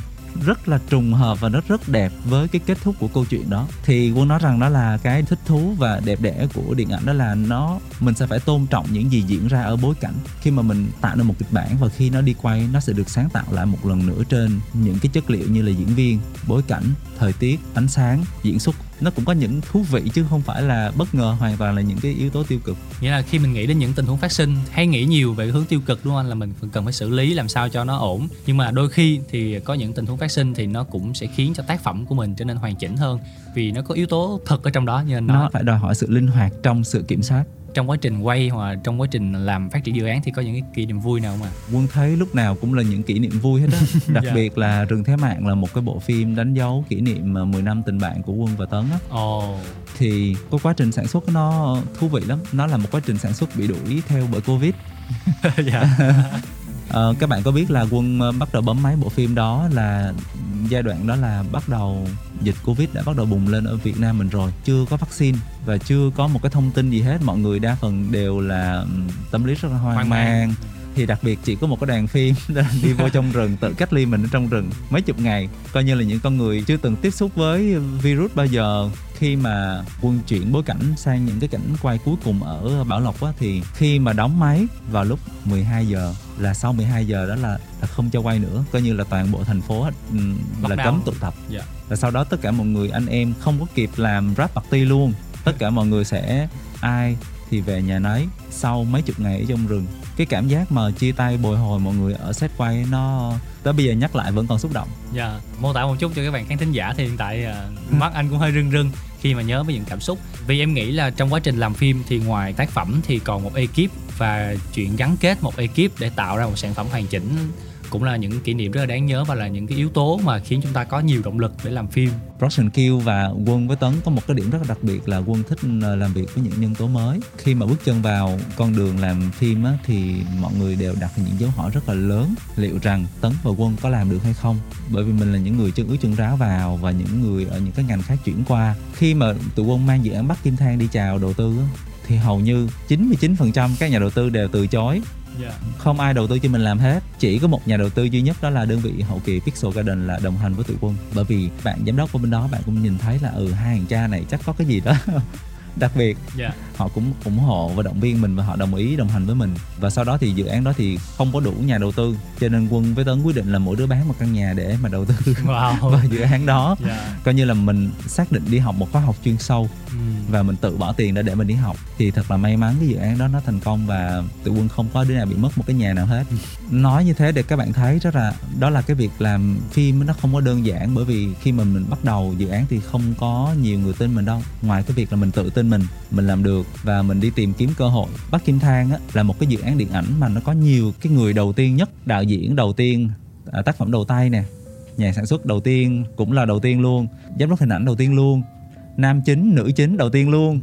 rất là trùng hợp và nó rất đẹp với cái kết thúc của câu chuyện đó. Thì quân nói rằng đó là cái thích thú và đẹp đẽ của điện ảnh, đó là nó, mình sẽ phải tôn trọng những gì diễn ra ở bối cảnh. Khi mà mình tạo nên một kịch bản và khi nó đi quay, nó sẽ được sáng tạo lại một lần nữa trên những cái chất liệu như là diễn viên, bối cảnh, thời tiết, ánh sáng, diễn xuất nó cũng có những thú vị chứ không phải là bất ngờ hoàn toàn là những cái yếu tố tiêu cực. Nghĩa là khi mình nghĩ đến những tình huống phát sinh hay nghĩ nhiều về hướng tiêu cực đúng không anh? Là mình cần phải xử lý làm sao cho nó ổn. Nhưng mà đôi khi thì có những tình huống phát sinh thì nó cũng sẽ khiến cho tác phẩm của mình trở nên hoàn chỉnh hơn vì nó có yếu tố thật ở trong đó như anh nói nó phải đòi hỏi sự linh hoạt trong sự kiểm soát trong quá trình quay hoặc là trong quá trình làm phát triển dự án thì có những cái kỷ niệm vui nào không ạ? Quân thấy lúc nào cũng là những kỷ niệm vui hết á. Đặc Dạ. biệt là rừng thế mạng là một cái bộ phim đánh dấu kỷ niệm mà 10 năm tình bạn của quân và tấn á. Ồ. Thì cái quá trình sản xuất nó thú vị lắm. Nó là một quá trình sản xuất bị đuổi theo bởi covid. Dạ Ờ, các bạn có biết là quân ờ, bắt đầu bấm máy bộ phim đó là giai đoạn đó là bắt đầu dịch covid đã bắt đầu bùng lên ở việt nam mình rồi chưa có vaccine và chưa có một cái thông tin gì hết mọi người đa phần đều là tâm lý rất là hoang, Hoang mang. mang. thì đặc biệt chỉ có một cái đoàn phim đi vô trong rừng tự cách ly mình ở trong rừng mấy chục ngày coi như là những con người chưa từng tiếp xúc với virus bao giờ khi mà quân chuyển bối cảnh sang những cái cảnh quay cuối cùng ở Bảo Lộc á, thì khi mà đóng máy vào lúc 12 giờ là sau 12 giờ đó là, là không cho quay nữa. Coi như là toàn bộ thành phố ừm, là cấm tụ tập. Dạ. và sau đó tất cả mọi người anh em không có kịp làm rap party luôn. Tất cả mọi người sẽ ai thì về nhà nấy sau mấy chục ngày ở trong rừng. Cái cảm giác mà chia tay bồi hồi mọi người ở set quay nó tới bây giờ nhắc lại vẫn còn xúc động. Dạ, mô tả một chút cho các bạn khán thính giả thì hiện tại à, mắt anh cũng hơi rưng rưng khi mà nhớ với những cảm xúc. Vì em nghĩ là trong quá trình làm phim thì ngoài tác phẩm thì còn một ekip và chuyện gắn kết một ekip để tạo ra một sản phẩm hoàn chỉnh cũng là những kỷ niệm rất là đáng nhớ và là những cái yếu tố mà khiến chúng ta có nhiều động lực để làm phim Production Kill và Quân với Tấn có một cái điểm rất là đặc biệt là Quân thích ờ, làm việc với những nhân tố mới. Khi mà bước chân vào con đường làm phim á, thì mọi người đều đặt những dấu hỏi rất là lớn liệu rằng Tấn và Quân có làm được hay không. Bởi vì mình là những người chân ướt chân ráo vào và những người ở những cái ngành khác chuyển qua. Khi mà tụi Quân mang dự án Bắc Kim Thang đi chào đầu tư á, thì hầu như 99% các nhà đầu tư đều từ chối. Không ai đầu tư cho mình làm hết. Chỉ có một nhà đầu tư duy nhất đó là đơn vị hậu kỳ Pixel Garden là đồng hành với tụi quân. Bởi vì bạn giám đốc ở bên đó bạn cũng nhìn thấy là ừ hai thằng cha này chắc có cái gì đó đặc biệt. Dạ. Họ cũng ủng hộ và động viên mình và họ đồng ý đồng hành với mình. Và sau đó thì dự án đó thì không có đủ nhà đầu tư cho nên quân với tấn quyết định là mỗi đứa bán một căn nhà để mà đầu tư. Wow. Vào dự án đó. Dạ. coi như là mình xác định đi học một khóa học chuyên sâu Ừ. và mình tự bỏ tiền ra để mình đi học thì thật là may mắn cái dự án đó nó thành công và tụi quân không có đứa nào bị mất một cái nhà nào hết. Nói như thế để các bạn thấy rất là đó là cái việc làm phim nó không có đơn giản bởi vì khi mà mình bắt đầu dự án thì không có nhiều người tin mình đâu. Ngoài cái việc là mình tự tin mình mình làm được và mình đi tìm kiếm cơ hội. Bắc Kim Thang á, là một cái dự án điện ảnh mà nó có nhiều cái người đầu tiên nhất đạo diễn đầu tiên à, tác phẩm đầu tay nè nhà sản xuất đầu tiên cũng là đầu tiên luôn giám đốc hình ảnh đầu tiên luôn nam chính nữ chính đầu tiên luôn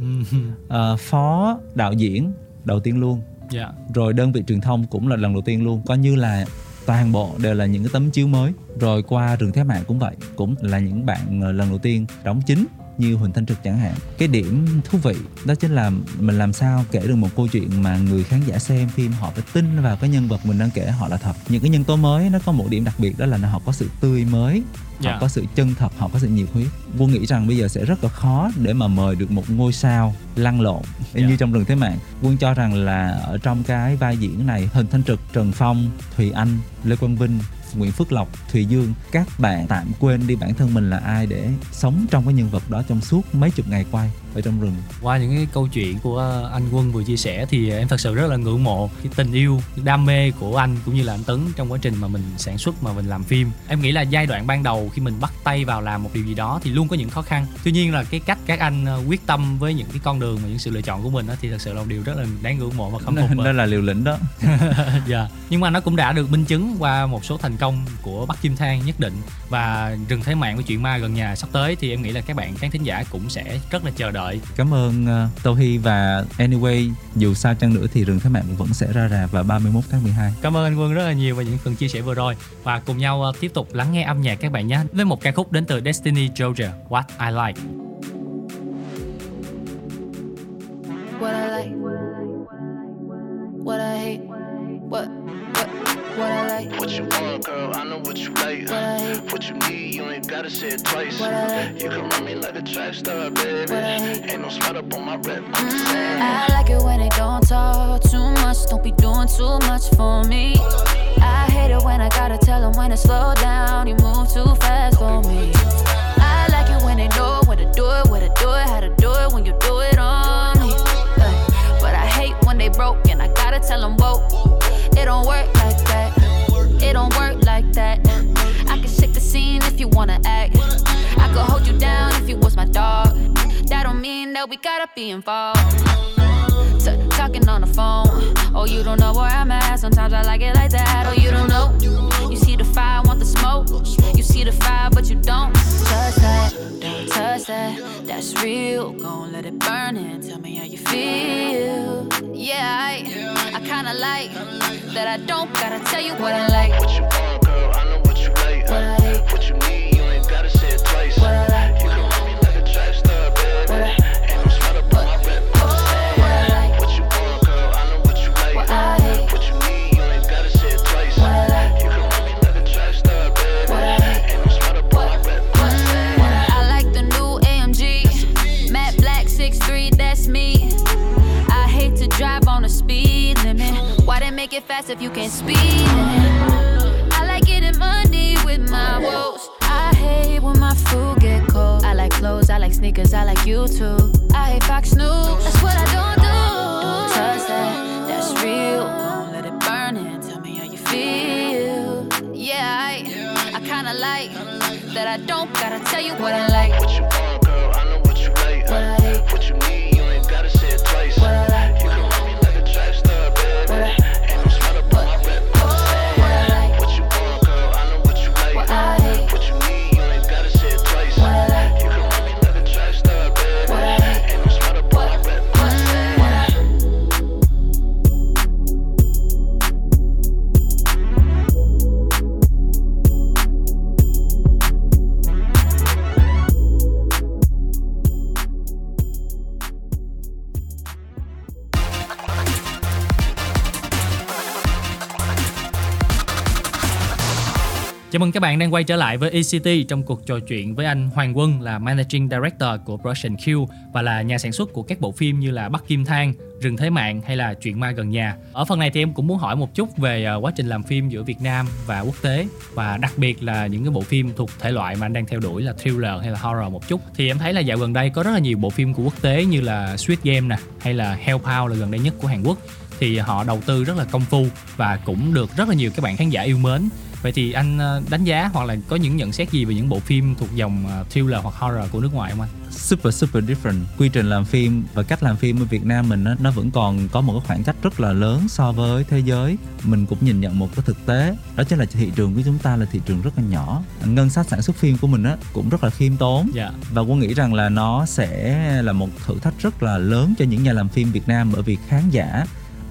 Ờ, phó đạo diễn đầu tiên luôn. Dạ. rồi đơn vị truyền thông cũng là lần đầu tiên luôn. Coi như là toàn bộ đều là những cái tấm chiếu mới. Rồi qua rừng thế mạng cũng vậy cũng là những bạn ờ, lần đầu tiên đóng chính như Huỳnh Thanh Trực chẳng hạn cái điểm thú vị đó chính là mình làm sao kể được một câu chuyện mà người khán giả xem phim họ phải tin vào cái nhân vật mình đang kể họ là thật những cái nhân tố mới nó có một điểm đặc biệt đó là họ có sự tươi mới họ Dạ. có sự chân thật họ có sự nhiệt huyết quân nghĩ rằng bây giờ sẽ rất là khó để mà mời được một ngôi sao lăn lộn Dạ. như trong rừng thế mạng quân cho rằng là ở trong cái vai diễn này hình thanh trực trần phong thùy anh lê quang vinh Nguyễn Phước Lộc, Thùy Dương Các bạn tạm quên đi bản thân mình là ai để sống trong cái nhân vật đó trong suốt mấy chục ngày quay ở trong rừng qua những cái câu chuyện của anh Quân vừa chia sẻ thì em thật sự rất là ngưỡng mộ cái tình yêu, cái đam mê của anh cũng như là anh Tấn trong quá trình mà mình sản xuất mà mình làm phim. Em nghĩ là giai đoạn ban đầu khi mình bắt tay vào làm một điều gì đó thì luôn có những khó khăn. Tuy nhiên là cái cách các anh ờ, quyết tâm với những cái con đường và những sự lựa chọn của mình đó, thì thật sự là một điều rất là đáng ngưỡng mộ và khâm phục. Đó là liều lĩnh đó dạ nhưng mà nó cũng đã được minh chứng qua một số thành công của Bắc Kim Thang nhất định. Và rừng thế mạng với chuyện ma gần nhà sắp tới thì em nghĩ là các bạn khán thính giả cũng sẽ rất là chờ đợi. Cảm ơn uh, Tô Hy và Anyway. Dù sao chăng nữa thì rừng thế mạng vẫn sẽ ra rạp vào 31 tháng 12 cảm ơn anh Quân rất là nhiều về những phần chia sẻ vừa rồi. Và cùng nhau ờ, tiếp tục lắng nghe âm nhạc các bạn nhé với một ca khúc đến từ Destiny Georgia What I Like What I like, what I hate, what, what, what I like, What you want, girl? I know what you like. what What you need, you ain't gotta say it twice. what like. You can run me like a track star, baby. What. Ain't no spot up on my rep. I'm just saying. I like it when they don't talk too much, don't be doing too much for me. I hate it when I gotta tell them when to slow down, you move too fast for me. I like it when they know when to do it, where to do it, how to do it when you do it on when they broke and I gotta tell them, whoa, it don't work like that. It don't work like that. I can shake the scene if you wanna act. I could hold you down if you was my dog. That don't mean that we gotta be involved. T- talking on the phone. Oh, you don't know where I'm at. Sometimes I like it like that. Oh, you don't know. You see the fire, want the smoke. You see the fire, but you don't touch that. Don't touch that. That's real. Gon' let it burn and tell me how you feel. Yeah, I, I kinda like that. I don't gotta tell you what I like. What you want, girl? I know what you like. What I hate. Fast if you can't speed it? I like getting money with my woes. I hate when my food get cold. I like clothes, I like sneakers, I like you too. I hate Fox News. That's what I don't do. Don't touch that. That's real. Don't let it burn and tell me how you feel. Yeah, I, I kinda like that. I don't gotta tell you what I like. Chào mừng các bạn đang quay trở lại với ECT trong cuộc trò chuyện với anh Hoàng Quân là Managing Director của Production Q và là nhà sản xuất của các bộ phim như là Bắc Kim Thang, Rừng Thế Mạng hay là Chuyện Ma Gần Nhà. Ở phần này thì em cũng muốn hỏi một chút về ờ, quá trình làm phim giữa Việt Nam và quốc tế và đặc biệt là những cái bộ phim thuộc thể loại mà anh đang theo đuổi là thriller hay là horror một chút. Thì em thấy là dạo gần đây có rất là nhiều bộ phim của quốc tế như là Sweet Game nè hay là Hellbound là gần đây nhất của Hàn Quốc thì họ đầu tư rất là công phu và cũng được rất là nhiều các bạn khán giả yêu mến vậy thì anh ờ, đánh giá hoặc là có những nhận xét gì về những bộ phim thuộc dòng ờ, thriller hoặc horror của nước ngoài không anh? Super super different. Quy trình làm phim và cách làm phim ở Việt Nam mình á, nó vẫn còn có một cái khoảng cách rất là lớn so với thế giới. Mình cũng nhìn nhận một cái thực tế đó chính là thị trường của chúng ta là thị trường rất là nhỏ. Ngân sách sản xuất phim của mình á, cũng rất là khiêm tốn. Dạ. Và quân nghĩ rằng là nó sẽ là một thử thách rất là lớn cho những nhà làm phim Việt Nam bởi vì khán giả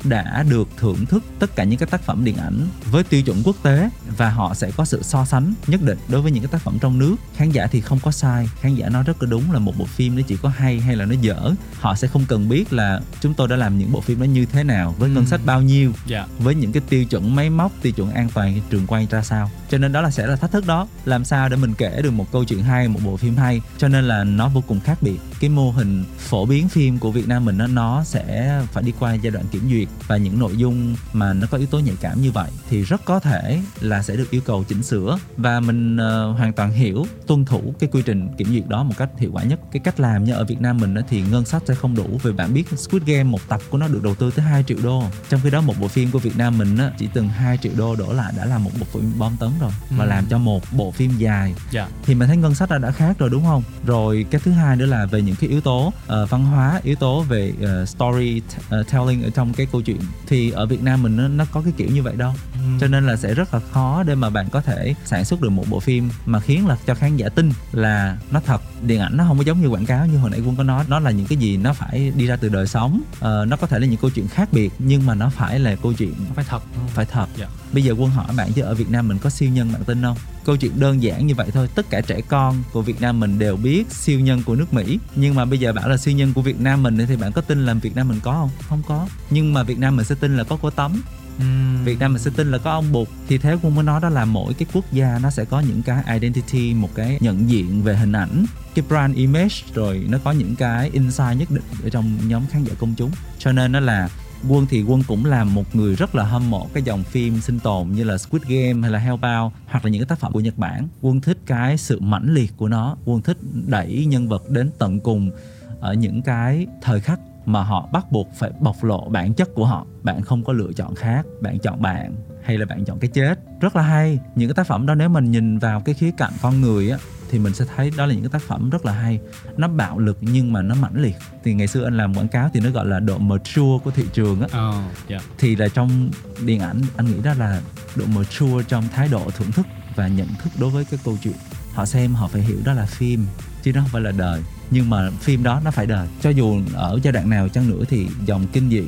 đã được thưởng thức tất cả những cái tác phẩm điện ảnh với tiêu chuẩn quốc tế và họ sẽ có sự so sánh nhất định đối với những cái tác phẩm trong nước. Khán giả thì không có sai khán giả nói rất là đúng là một bộ phim nó chỉ có hay hay là nó dở. Họ sẽ không cần biết là chúng tôi đã làm những bộ phim đó như thế nào với ngân sách bao nhiêu dạ. với những cái tiêu chuẩn máy móc tiêu chuẩn an toàn trường quay ra sao. Cho nên đó là sẽ là thách thức đó. Làm sao để mình kể được một câu chuyện hay một bộ phim hay. Cho nên là nó vô cùng khác biệt. Cái mô hình phổ biến phim của Việt Nam mình nó nó sẽ phải đi qua giai đoạn kiểm duyệt và những nội dung mà nó có yếu tố nhạy cảm như vậy thì rất có thể là sẽ được yêu cầu chỉnh sửa. Và mình ờ, hoàn toàn hiểu tuân thủ cái quy trình kiểm duyệt đó một cách hiệu quả nhất. Cái cách làm như ở Việt Nam mình đó thì ngân sách sẽ không đủ. Vì bạn biết Squid Game một tập của nó được đầu tư tới 2 triệu đô. Trong khi đó một bộ phim của Việt Nam mình á, chỉ từng 2 triệu đô đổ lại đã là một bộ phim bom tấn rồi và Ừ. làm cho một bộ phim dài. Dạ. Thì mình thấy ngân sách đã đã khác rồi đúng không? Rồi cái thứ hai nữa là về những cái yếu tố ờ, văn hóa yếu tố về ờ, story t- ờ, telling ở trong cái câu chuyện thì ở Việt Nam mình nó, nó có cái kiểu như vậy đâu. Cho nên là sẽ rất là khó để mà bạn có thể sản xuất được một bộ phim mà khiến là cho khán giả tin là nó thật. Điện ảnh nó không có giống như quảng cáo như hồi nãy quân có nói. Nó là những cái gì nó phải đi ra từ đời sống. Ờ, nó có thể là những câu chuyện khác biệt nhưng mà nó phải là câu chuyện nó phải thật phải thật. Dạ. bây giờ quân hỏi bạn chứ ở Việt Nam mình có siêu nhân bạn tin không? Câu chuyện đơn giản như vậy thôi tất cả trẻ con của Việt Nam mình đều biết siêu nhân của nước Mỹ. Nhưng mà bây giờ bảo là siêu nhân của Việt Nam mình thì bạn có tin là Việt Nam mình có không? Không có. Nhưng mà Việt Nam mình sẽ tin là có cô tắm Ừm. Việt Nam mình sẽ tin là có ông Bụt thì thế quân mới nói đó là mỗi cái quốc gia nó sẽ có những cái identity một cái nhận diện về hình ảnh cái brand image rồi nó có những cái insight nhất định ở trong nhóm khán giả công chúng cho nên nó là Quân thì Quân cũng là một người rất là hâm mộ cái dòng phim sinh tồn như là Squid Game hay là Hellbound hoặc là những cái tác phẩm của Nhật Bản. Quân thích cái sự mãnh liệt của nó. Quân thích đẩy nhân vật đến tận cùng ở những cái thời khắc mà họ bắt buộc phải bộc lộ bản chất của họ. Bạn không có lựa chọn khác, bạn chọn bạn hay là bạn chọn cái chết. Rất là hay. Những cái tác phẩm đó nếu mình nhìn vào cái khía cạnh con người á thì mình sẽ thấy đó là những cái tác phẩm rất là hay nó bạo lực nhưng mà nó mãnh liệt thì ngày xưa anh làm quảng cáo thì nó gọi là độ mature của thị trường á Ờ, dạ thì là trong điện ảnh anh nghĩ đó là độ mature trong thái độ thưởng thức và nhận thức đối với cái câu chuyện họ xem họ phải hiểu đó là phim chứ nó không phải là đời nhưng mà phim đó nó phải đời cho dù ở giai đoạn nào chăng nữa thì dòng kinh dị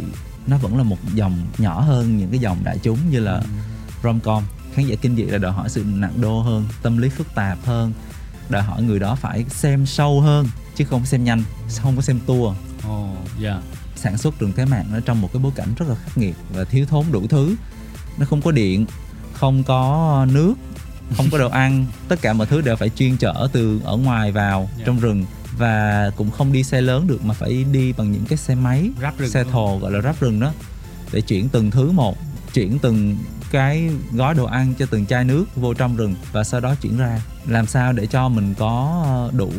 nó vẫn là một dòng nhỏ hơn những cái dòng đại chúng như là rom-com. Khán giả kinh dị là đòi hỏi sự nặng đô hơn tâm lý phức tạp hơn đòi hỏi người đó phải xem sâu hơn chứ không xem nhanh không có xem tour ồ dạ sản xuất rừng thế mạng nó trong một cái bối cảnh rất là khắc nghiệt và thiếu thốn đủ thứ. Nó không có điện không có nước không có đồ ăn. Tất cả mọi thứ đều phải chuyên chở từ ở ngoài vào Dạ. trong rừng và cũng không đi xe lớn được mà phải đi bằng những cái xe máy Ráp rừng xe thồ gọi là ráp rừng đó để chuyển từng thứ một chuyển từng cái gói đồ ăn cho từng chai nước vô trong rừng và sau đó chuyển ra. Làm sao để cho mình có đủ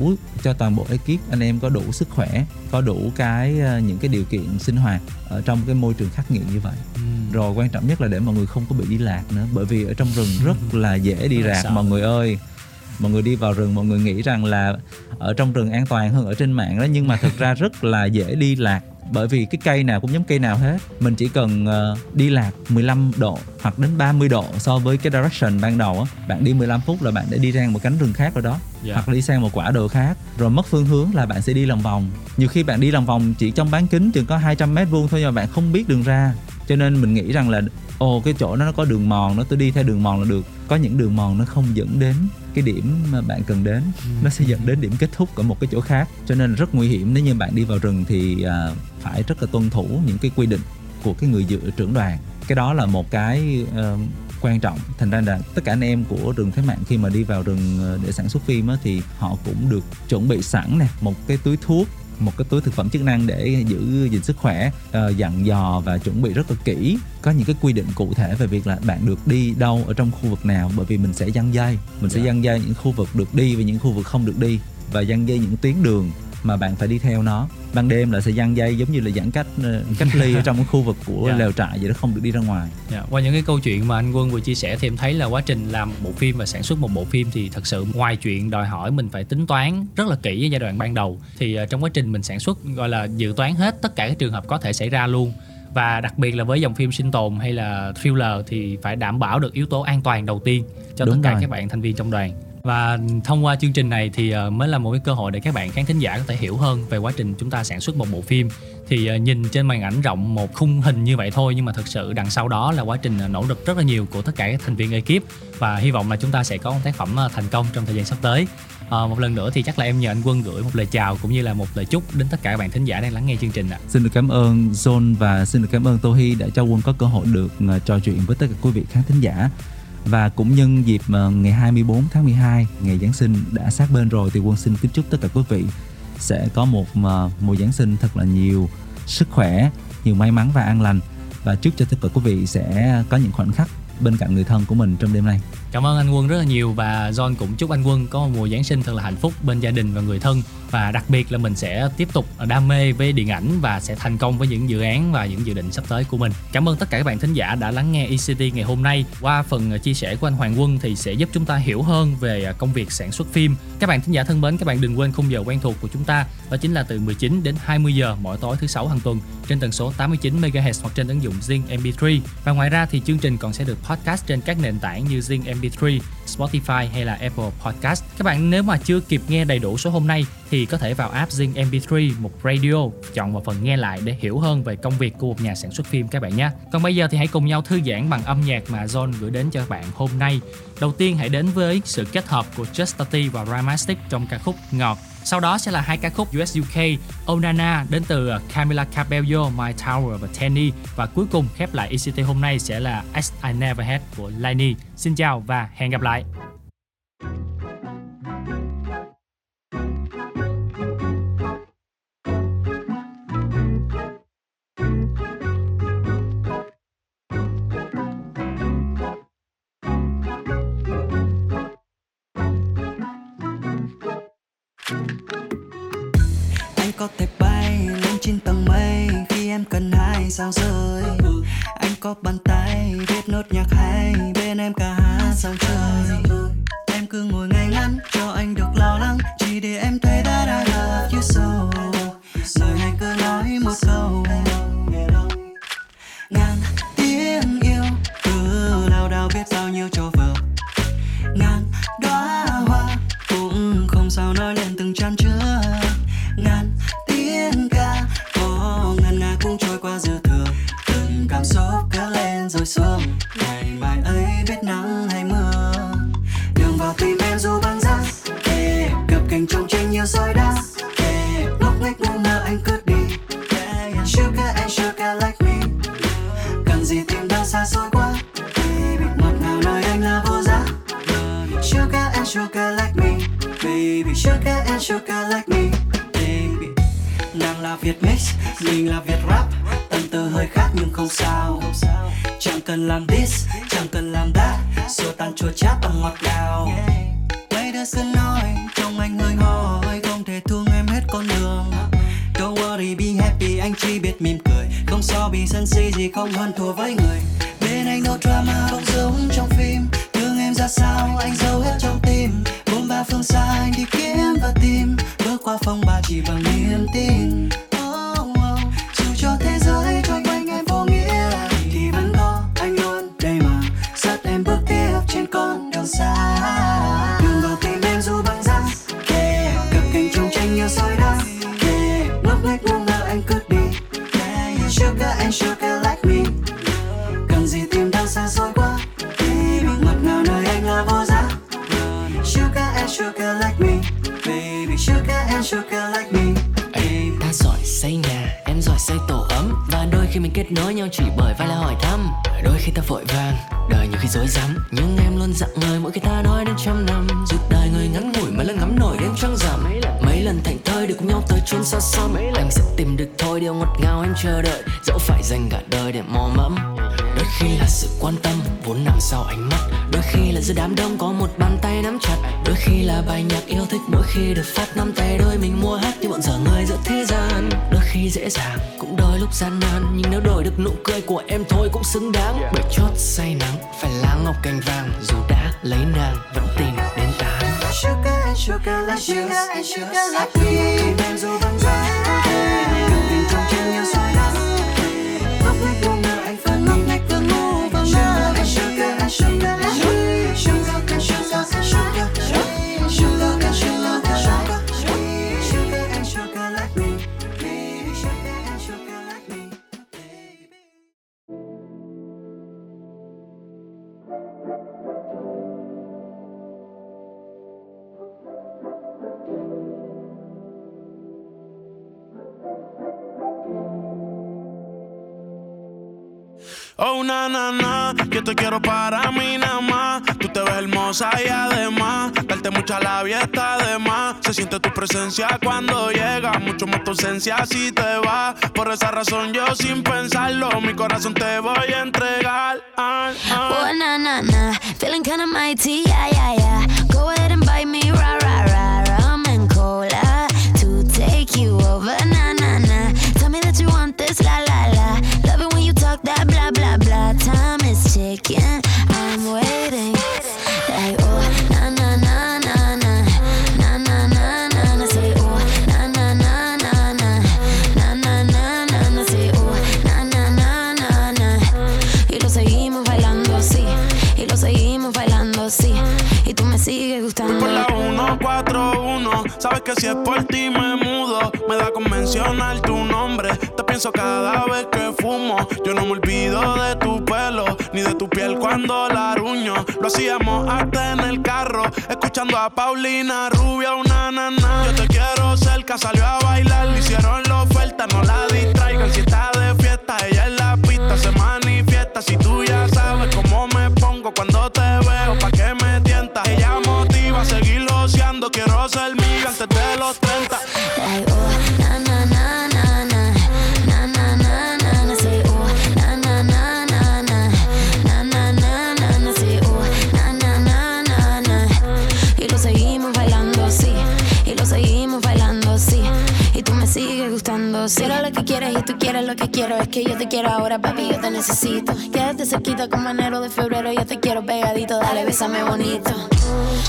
cho toàn bộ ekip anh em có đủ sức khỏe có đủ cái ờ, những cái điều kiện sinh hoạt ở trong cái môi trường khắc nghiệt như vậy. Ừm. rồi quan trọng nhất là để mọi người không có bị đi lạc nữa bởi vì ở trong rừng rất là dễ đi lạc. mọi người ơi mọi người đi vào rừng mọi người nghĩ rằng là ở trong rừng an toàn hơn ở trên mạng đó nhưng mà thực ra rất là dễ đi lạc. Bởi vì cái cây nào cũng giống cây nào hết. Mình chỉ cần ờ, đi lạc 15 độ hoặc đến 30 độ so với cái direction ban đầu á bạn đi 15 phút là bạn đã đi sang một cánh rừng khác rồi đó. Dạ. hoặc đi sang một quả đồ khác. Rồi mất phương hướng là bạn sẽ đi lòng vòng. Nhiều khi bạn đi lòng vòng chỉ trong bán kính chừng có 200 mét vuông thôi nhưng mà bạn không biết đường ra cho nên mình nghĩ rằng là ồ cái chỗ đó nó có đường mòn nó tôi đi theo đường mòn là được. Có những đường mòn nó không dẫn đến cái điểm mà bạn cần đến. Nó sẽ dẫn đến điểm kết thúc ở một cái chỗ khác. Cho nên rất nguy hiểm nếu như bạn đi vào rừng thì à, phải rất là tuân thủ những cái quy định của cái người dự trưởng đoàn. Cái đó là một cái uh, quan trọng. Thành ra là tất cả anh em của rừng thế mạng khi mà đi vào rừng ờ, để sản xuất phim á, thì họ cũng được chuẩn bị sẵn nè một cái túi thuốc một cái túi thực phẩm chức năng để giữ gìn sức khỏe ờ, dặn dò và chuẩn bị rất là kỹ. Có những cái quy định cụ thể về việc là bạn được đi đâu ở trong khu vực nào bởi vì mình sẽ dăng dây. Mình sẽ dăng dây những khu vực được đi và những khu vực không được đi và dăng dây những tuyến đường mà bạn phải đi theo nó. Ban đêm là sẽ dăng dây giống như là giãn cách ờ, cách ly ở trong cái khu vực của Dạ. lều trại vậy đó không được đi ra ngoài. Dạ, Qua những cái câu chuyện mà anh Quân vừa chia sẻ thì em thấy là quá trình làm một bộ phim và sản xuất một bộ phim thì thật sự ngoài chuyện đòi hỏi mình phải tính toán rất là kỹ ở giai đoạn ban đầu. Thì ờ, trong quá trình mình sản xuất gọi là dự toán hết tất cả các trường hợp có thể xảy ra luôn. Và đặc biệt là với dòng phim sinh tồn hay là thriller thì phải đảm bảo được yếu tố an toàn đầu tiên cho Đúng tất cả rồi. các bạn thành viên trong đoàn và thông qua chương trình này thì ờ, mới là một cái cơ hội để các bạn khán thính giả có thể hiểu hơn về quá trình chúng ta sản xuất một bộ phim thì ờ, nhìn trên màn ảnh rộng một khung hình như vậy thôi nhưng mà thực sự đằng sau đó là quá trình ờ, nỗ lực rất là nhiều của tất cả các thành viên ekip và hy vọng là chúng ta sẽ có một tác phẩm thành công trong thời gian sắp tới à, một lần nữa thì chắc là em nhờ anh Quân gửi một lời chào cũng như là một lời chúc đến tất cả các bạn thính giả đang lắng nghe chương trình ạ. Xin được cảm ơn John và xin được cảm ơn Tohi đã cho Quân có cơ hội được trò chuyện với tất cả quý vị khán thính giả. Và cũng nhân dịp ờ, ngày 24 tháng 12, ngày Giáng sinh đã sát bên rồi thì Quân xin kính chúc tất cả quý vị sẽ có một ờ, mùa Giáng sinh thật là nhiều sức khỏe, nhiều may mắn và an lành. Và chúc cho tất cả quý vị sẽ có những khoảnh khắc bên cạnh người thân của mình trong đêm nay. Cảm ơn anh Quân rất là nhiều và John cũng chúc anh Quân có một mùa Giáng sinh thật là hạnh phúc bên gia đình và người thân và đặc biệt là mình sẽ tiếp tục đam mê với điện ảnh và sẽ thành công với những dự án và những dự định sắp tới của mình. Cảm ơn tất cả các bạn thính giả đã lắng nghe ECT ngày hôm nay. Qua phần chia sẻ của anh Hoàng Quân thì sẽ giúp chúng ta hiểu hơn về công việc sản xuất phim. Các bạn thính giả thân mến, các bạn đừng quên khung giờ quen thuộc của chúng ta đó chính là từ 19 đến 20 giờ mỗi tối thứ sáu hàng tuần trên tần số 89 MHz hoặc trên ứng dụng Zing MP3. Và ngoài ra thì chương trình còn sẽ được podcast trên các nền tảng như Zing MP3, Spotify hay là Apple Podcast. Các bạn nếu mà chưa kịp nghe đầy đủ số hôm nay thì có thể vào app Zing MP3 một radio chọn vào phần nghe lại để hiểu hơn về công việc của một nhà sản xuất phim các bạn nhé. Còn bây giờ thì hãy cùng nhau thư giãn bằng âm nhạc mà John gửi đến cho các bạn hôm nay. Đầu tiên hãy đến với sự kết hợp của Justity và Rhymastic trong ca khúc Ngọt sau đó sẽ là hai ca khúc US UK Onana đến từ uh, Camila Cabello, My Tower và Tenny và cuối cùng khép lại ECT hôm nay sẽ là As I Never Had của Lainey. Xin chào và hẹn gặp lại. Sao rơi? Anh có bàn tay viết nốt nhạc hay bên em cả hát sao trời? Em cứ ngồi ngay ngắn cho anh được lo lắng. Vội vàng, đời nhiều khi dối rắm. Nhưng em luôn dặn người mỗi khi ta nói đến trăm năm dù đời người ngắn ngủi mà lần ngắm nổi đến trăng rằm. Mấy lần thành thơi được cùng nhau tới chốn xa xăm anh sẽ tìm được thôi điều ngọt ngào em chờ đợi, dẫu phải dành cả đời để mò mẫm đôi khi là sự quan tâm vốn nằm sau ánh mắt đôi khi là giữa đám đông có một bàn tay nắm chặt đôi khi là bài nhạc yêu thích mỗi khi được phát nắm tay đôi mình mua hát như bọn dở người giữa thế gian đôi khi dễ dàng cũng đôi lúc gian nan nhưng nếu đổi được nụ cười của em thôi cũng xứng đáng bởi chót say nắng phải lá ngọc cành vàng dù đã lấy nàng vẫn tìm đến tán Sugar and sugar like sugar and sugar like me em dù vắng giá Đường tình trong chân nhau soi sugar Oh, na, na, yo te quiero para mí nada más. Tú te ves hermosa y además, darte mucha labia está de más. Se siente tu presencia cuando llega, mucho más tu ausencia si te vas. Por esa razón yo sin pensarlo, mi corazón te voy a entregar. Ah, ah. Oh, na na na, feeling kinda mighty, yeah, yeah, yeah. Go ahead and bite me, rah, rah, rah, Ticking, I'm waiting. Oh, oh, oh. Y lo seguimos bailando así, y lo seguimos bailando así. Y tú me sigues gustando. Por la 141, sabes que si es por ti me mudo. Me da con tu nombre. Te pienso cada vez que fumo. Yo no me olvido de tu pelo, ni de tu piel cuando la ruño. Lo hacíamos hasta en el carro, escuchando a Paulina Rubia, una nana. Yo te quiero cerca, salió a bailar. Le hicieron la oferta, no la distraigan. Si está de fiesta, ella en la pista se manifiesta. Si tú ya sabes cómo me pongo cuando te veo, pa' que me tientas. Ella motiva a seguir loceando. Quiero ser mía antes de los 30. Era lo que quieres y tú quieres lo que quiero, es que yo te quiero ahora, papi, yo te necesito. Quédate cerquita como enero de febrero, yo te quiero pegadito, dale, bésame bonito.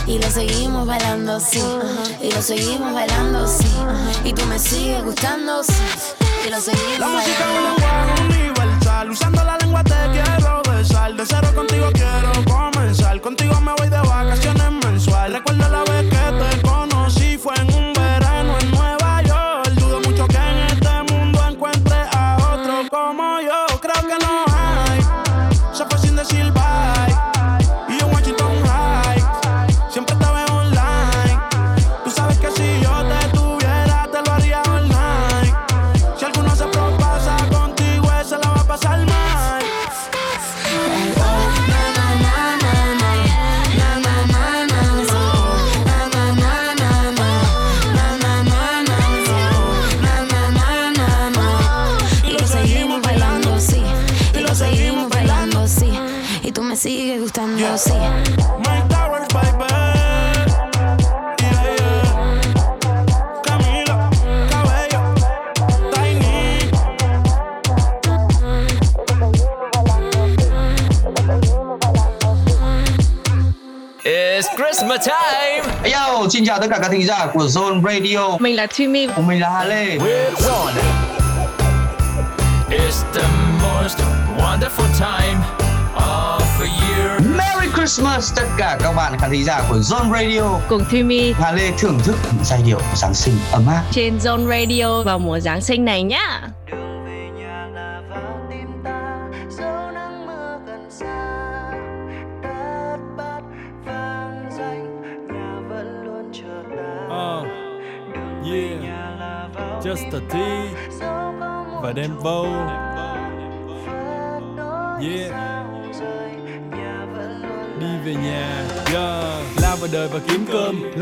Y lo seguimos bailando así, y lo seguimos bailando así. Y tú me sigues gustando, sí. Y lo seguimos La música es un lenguaje universal. Usando la lengua te quiero besar. De cero contigo quiero comenzar. Contigo sigues gustando así. Mike Towers, baby. Yeah, yeah. Camila, Cabello, Tiny. It's Christmas time. Yo, xin chào tất cả các thính giả của Zone Radio. Mình là Thùy Của mình là Hà Lê. We're on. It's the most wonderful time Christmas tất cả các bạn khán thính giả của Zone Radio. cùng Thùy My Hà Lê thưởng thức những giai điệu Giáng sinh ấm áp. trên Zone Radio vào mùa Giáng sinh này nhá.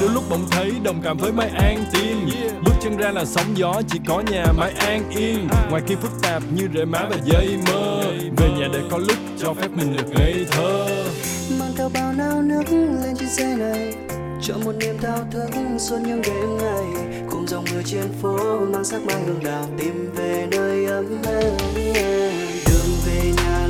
đôi lúc bỗng thấy đồng cảm với mai an tiên. Bước chân ra là sóng gió chỉ có nhà mãi an yên. Ngoài kia phức tạp như rễ má và dây mơ. Về nhà để có lúc cho phép mình được ngây thơ. Mang theo bao nao nước lên trên xe này. Cho một niềm thao thức suốt những đêm ngày. Cùng dòng người trên phố mang sắc mai hương đào tìm về nơi ấm êm. Đường về nhà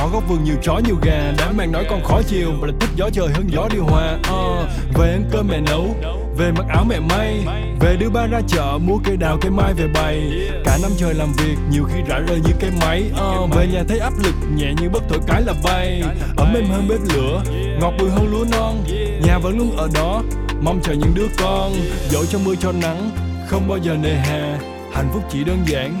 ngôi có góc vườn nhiều chó nhiều gà. Đám mang nói con khó chiều mà là thích gió trời hơn gió điều hòa. Uh, về ăn cơm mẹ nấu về mặc áo mẹ may về đưa ba ra chợ mua cây đào cây mai về bày. Cả năm trời làm việc nhiều khi rã rời như cây máy. Uh, về nhà thấy áp lực nhẹ như bất thổi cái là bay. Ấm êm hơn bếp lửa ngọt bùi hơn lúa non. Nhà vẫn luôn ở đó mong chờ những đứa con. Dẫu cho mưa cho nắng không bao giờ nề hà. Hạnh phúc chỉ đơn giản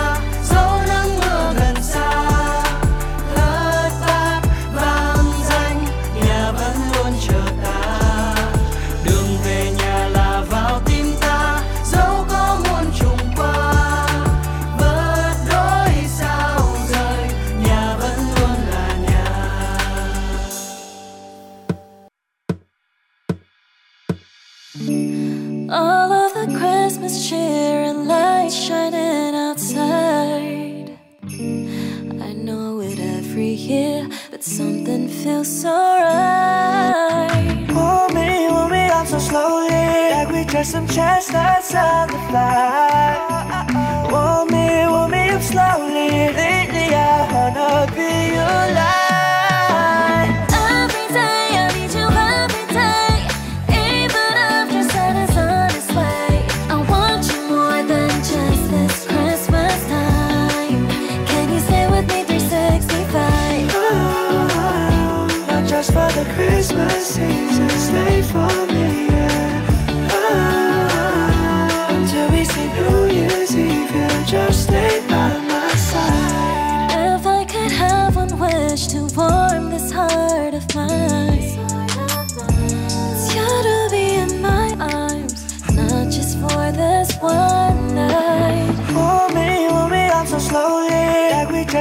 Feels so right. Hold me, hold me up so slowly Like we just some chestnuts on the fly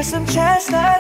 some chestnuts.